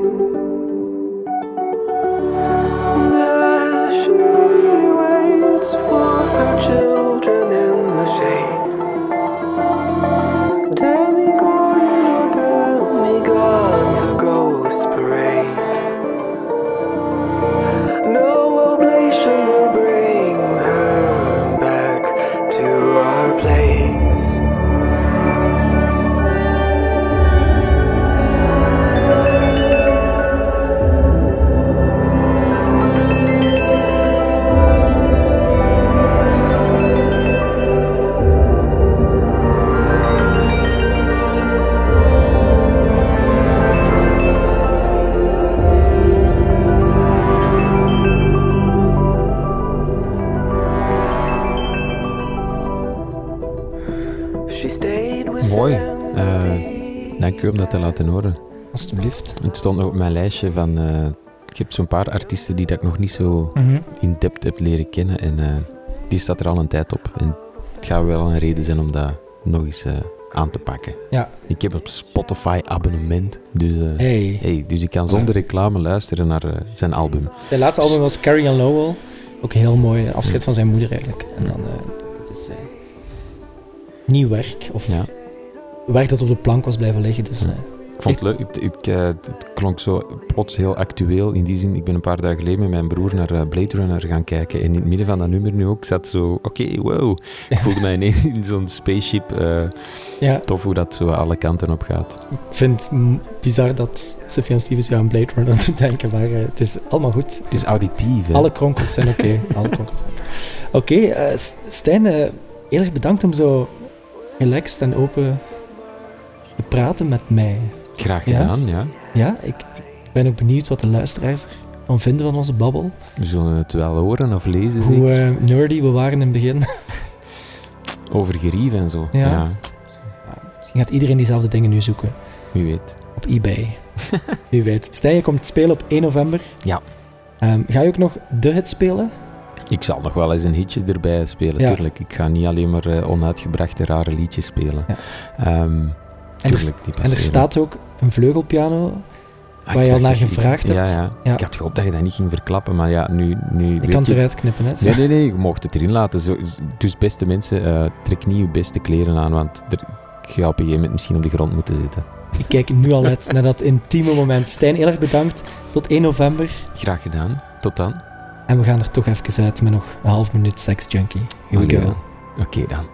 Stond nog op mijn lijstje van... eh, ik heb zo'n paar artiesten die dat ik nog niet zo Mhm. in depth heb leren kennen. En eh, die staat er al een tijd op. En het gaat wel een reden zijn om dat nog eens eh, aan te pakken. Ja. Ik heb op Spotify abonnement. Dus, Hey. hey, dus ik kan zonder reclame luisteren naar zijn album. Zijn laatste album was Carrie on Lowell. Ook een heel mooi afscheid van zijn moeder eigenlijk. En dan, dat is nieuw werk. Of Ja. werk dat op de plank was blijven liggen. Dus, vond het leuk. Het, ik, eh, het klonk zo plots heel actueel. In die zin, ik ben een paar dagen geleden met mijn broer naar eh, Blade Runner gaan kijken. En in het midden van dat nummer nu ook zat zo... Oké, wow. Ik voelde mij ineens in zo'n spaceship. eh, Ja. Tof hoe dat zo alle kanten op gaat. Ik vind het bizar dat Sufjan Stevens jou aan Blade Runner doet denken, maar het is allemaal goed. Het is auditief, hè? Alle kronkels zijn oké. Alle kronkels zijn oké. S- Stijn, heel erg bedankt om zo relaxed en open te praten met mij. Graag gedaan, ja. Ja, ik, ik ben ook benieuwd wat de luisteraars ervan vinden van onze babbel. We zullen het wel horen of lezen. Hoe eh, nerdy we waren in het begin. Over gerief en zo. Ja. Ja. Misschien gaat iedereen diezelfde dingen nu zoeken. Wie weet. Op eBay. Wie weet. Stijn, je komt spelen op 1 november. Ja. Ehm, ga je ook nog de hit spelen? Ik zal nog wel eens een hitje erbij spelen, Ja. tuurlijk. Ik ga niet alleen maar eh, onuitgebrachte rare liedjes spelen. Ja. Ehm, En er, tuurlijk, die en er passeren. staat ook een vleugelpiano Ah, waar je al naar gevraagd hebt. Ja, ja. Ik had gehoopt dat je dat niet ging verklappen, maar ja, nu... nu Ik kan het eruit knippen, hè. Nee, nee, nee, je mocht het erin laten. Zo, dus beste mensen, eh, trek niet je beste kleren aan, want er, je gaat op een gegeven moment misschien op de grond moeten zitten. Ik kijk nu al uit naar dat intieme moment. Stijn, heel erg bedankt. Tot 1 november. Graag gedaan. Tot dan. En we gaan er toch even uit met nog een half minuut Sex Junkie. Here we go. Oké dan.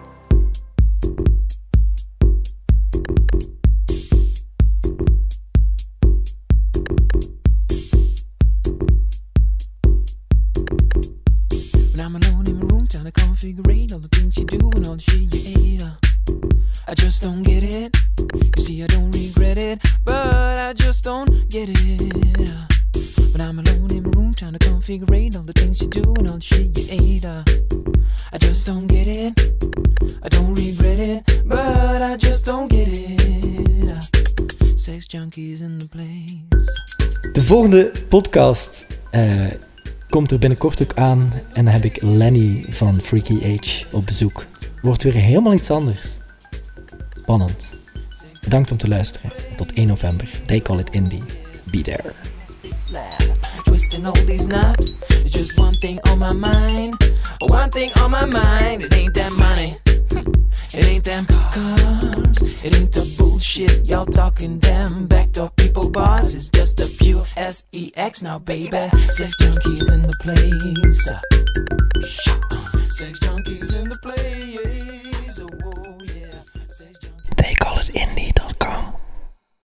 Volgende podcast eh, komt er binnenkort ook aan. En dan heb ik Lenny van Freaky Age op bezoek. Wordt weer helemaal iets anders. Spannend. Bedankt om te luisteren. Tot 1 november. They call it indie. Be there. all these just one thing on my mind. One thing on my mind. It ain't that money. It ain't them cars. It ain't the bullshit y'all talking. Them backdoor people bars. It's just a few sex now, baby. Sex junkies in the place. Sex junkies in the place. Oh. They call it indie.